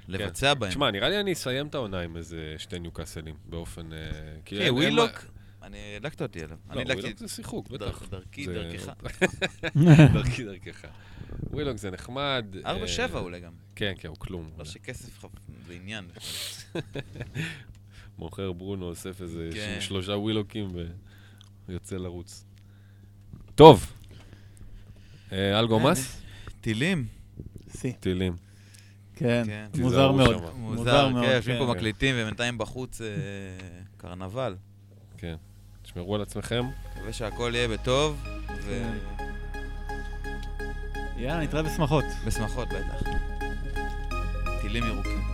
ולבצע בהם. תשמע, נראה לי אני אסיים את העונה עם איזה שתי ניוקאסלים, באופן... אה, כי כן, אין ווילוק, אני הדלקת אותי עליו. לא, ווילוק זה שיחוק, בטח. דרכי, זה- דרכך. דרכי דרכך. ווילוק זה נחמד. 4-7 אה, אולי גם. כן, כן, הוא כלום. לא שכסף זה עניין. מוכר ברונו, אוסף איזה כן. שלושה ווילוקים ויוצא לרוץ. טוב. אה, אלגומס? טילים. שיא. טילים. כן, כן. מוזר מאוד. מוזר, מאוד, כן, יושבים כן. פה מקליטים ובינתיים בחוץ אה, קרנבל. כן. תשמרו על עצמכם. מקווה שהכל יהיה בטוב, יאללה, נתראה בשמחות. ובשמחות בטח. טילים ירוקים.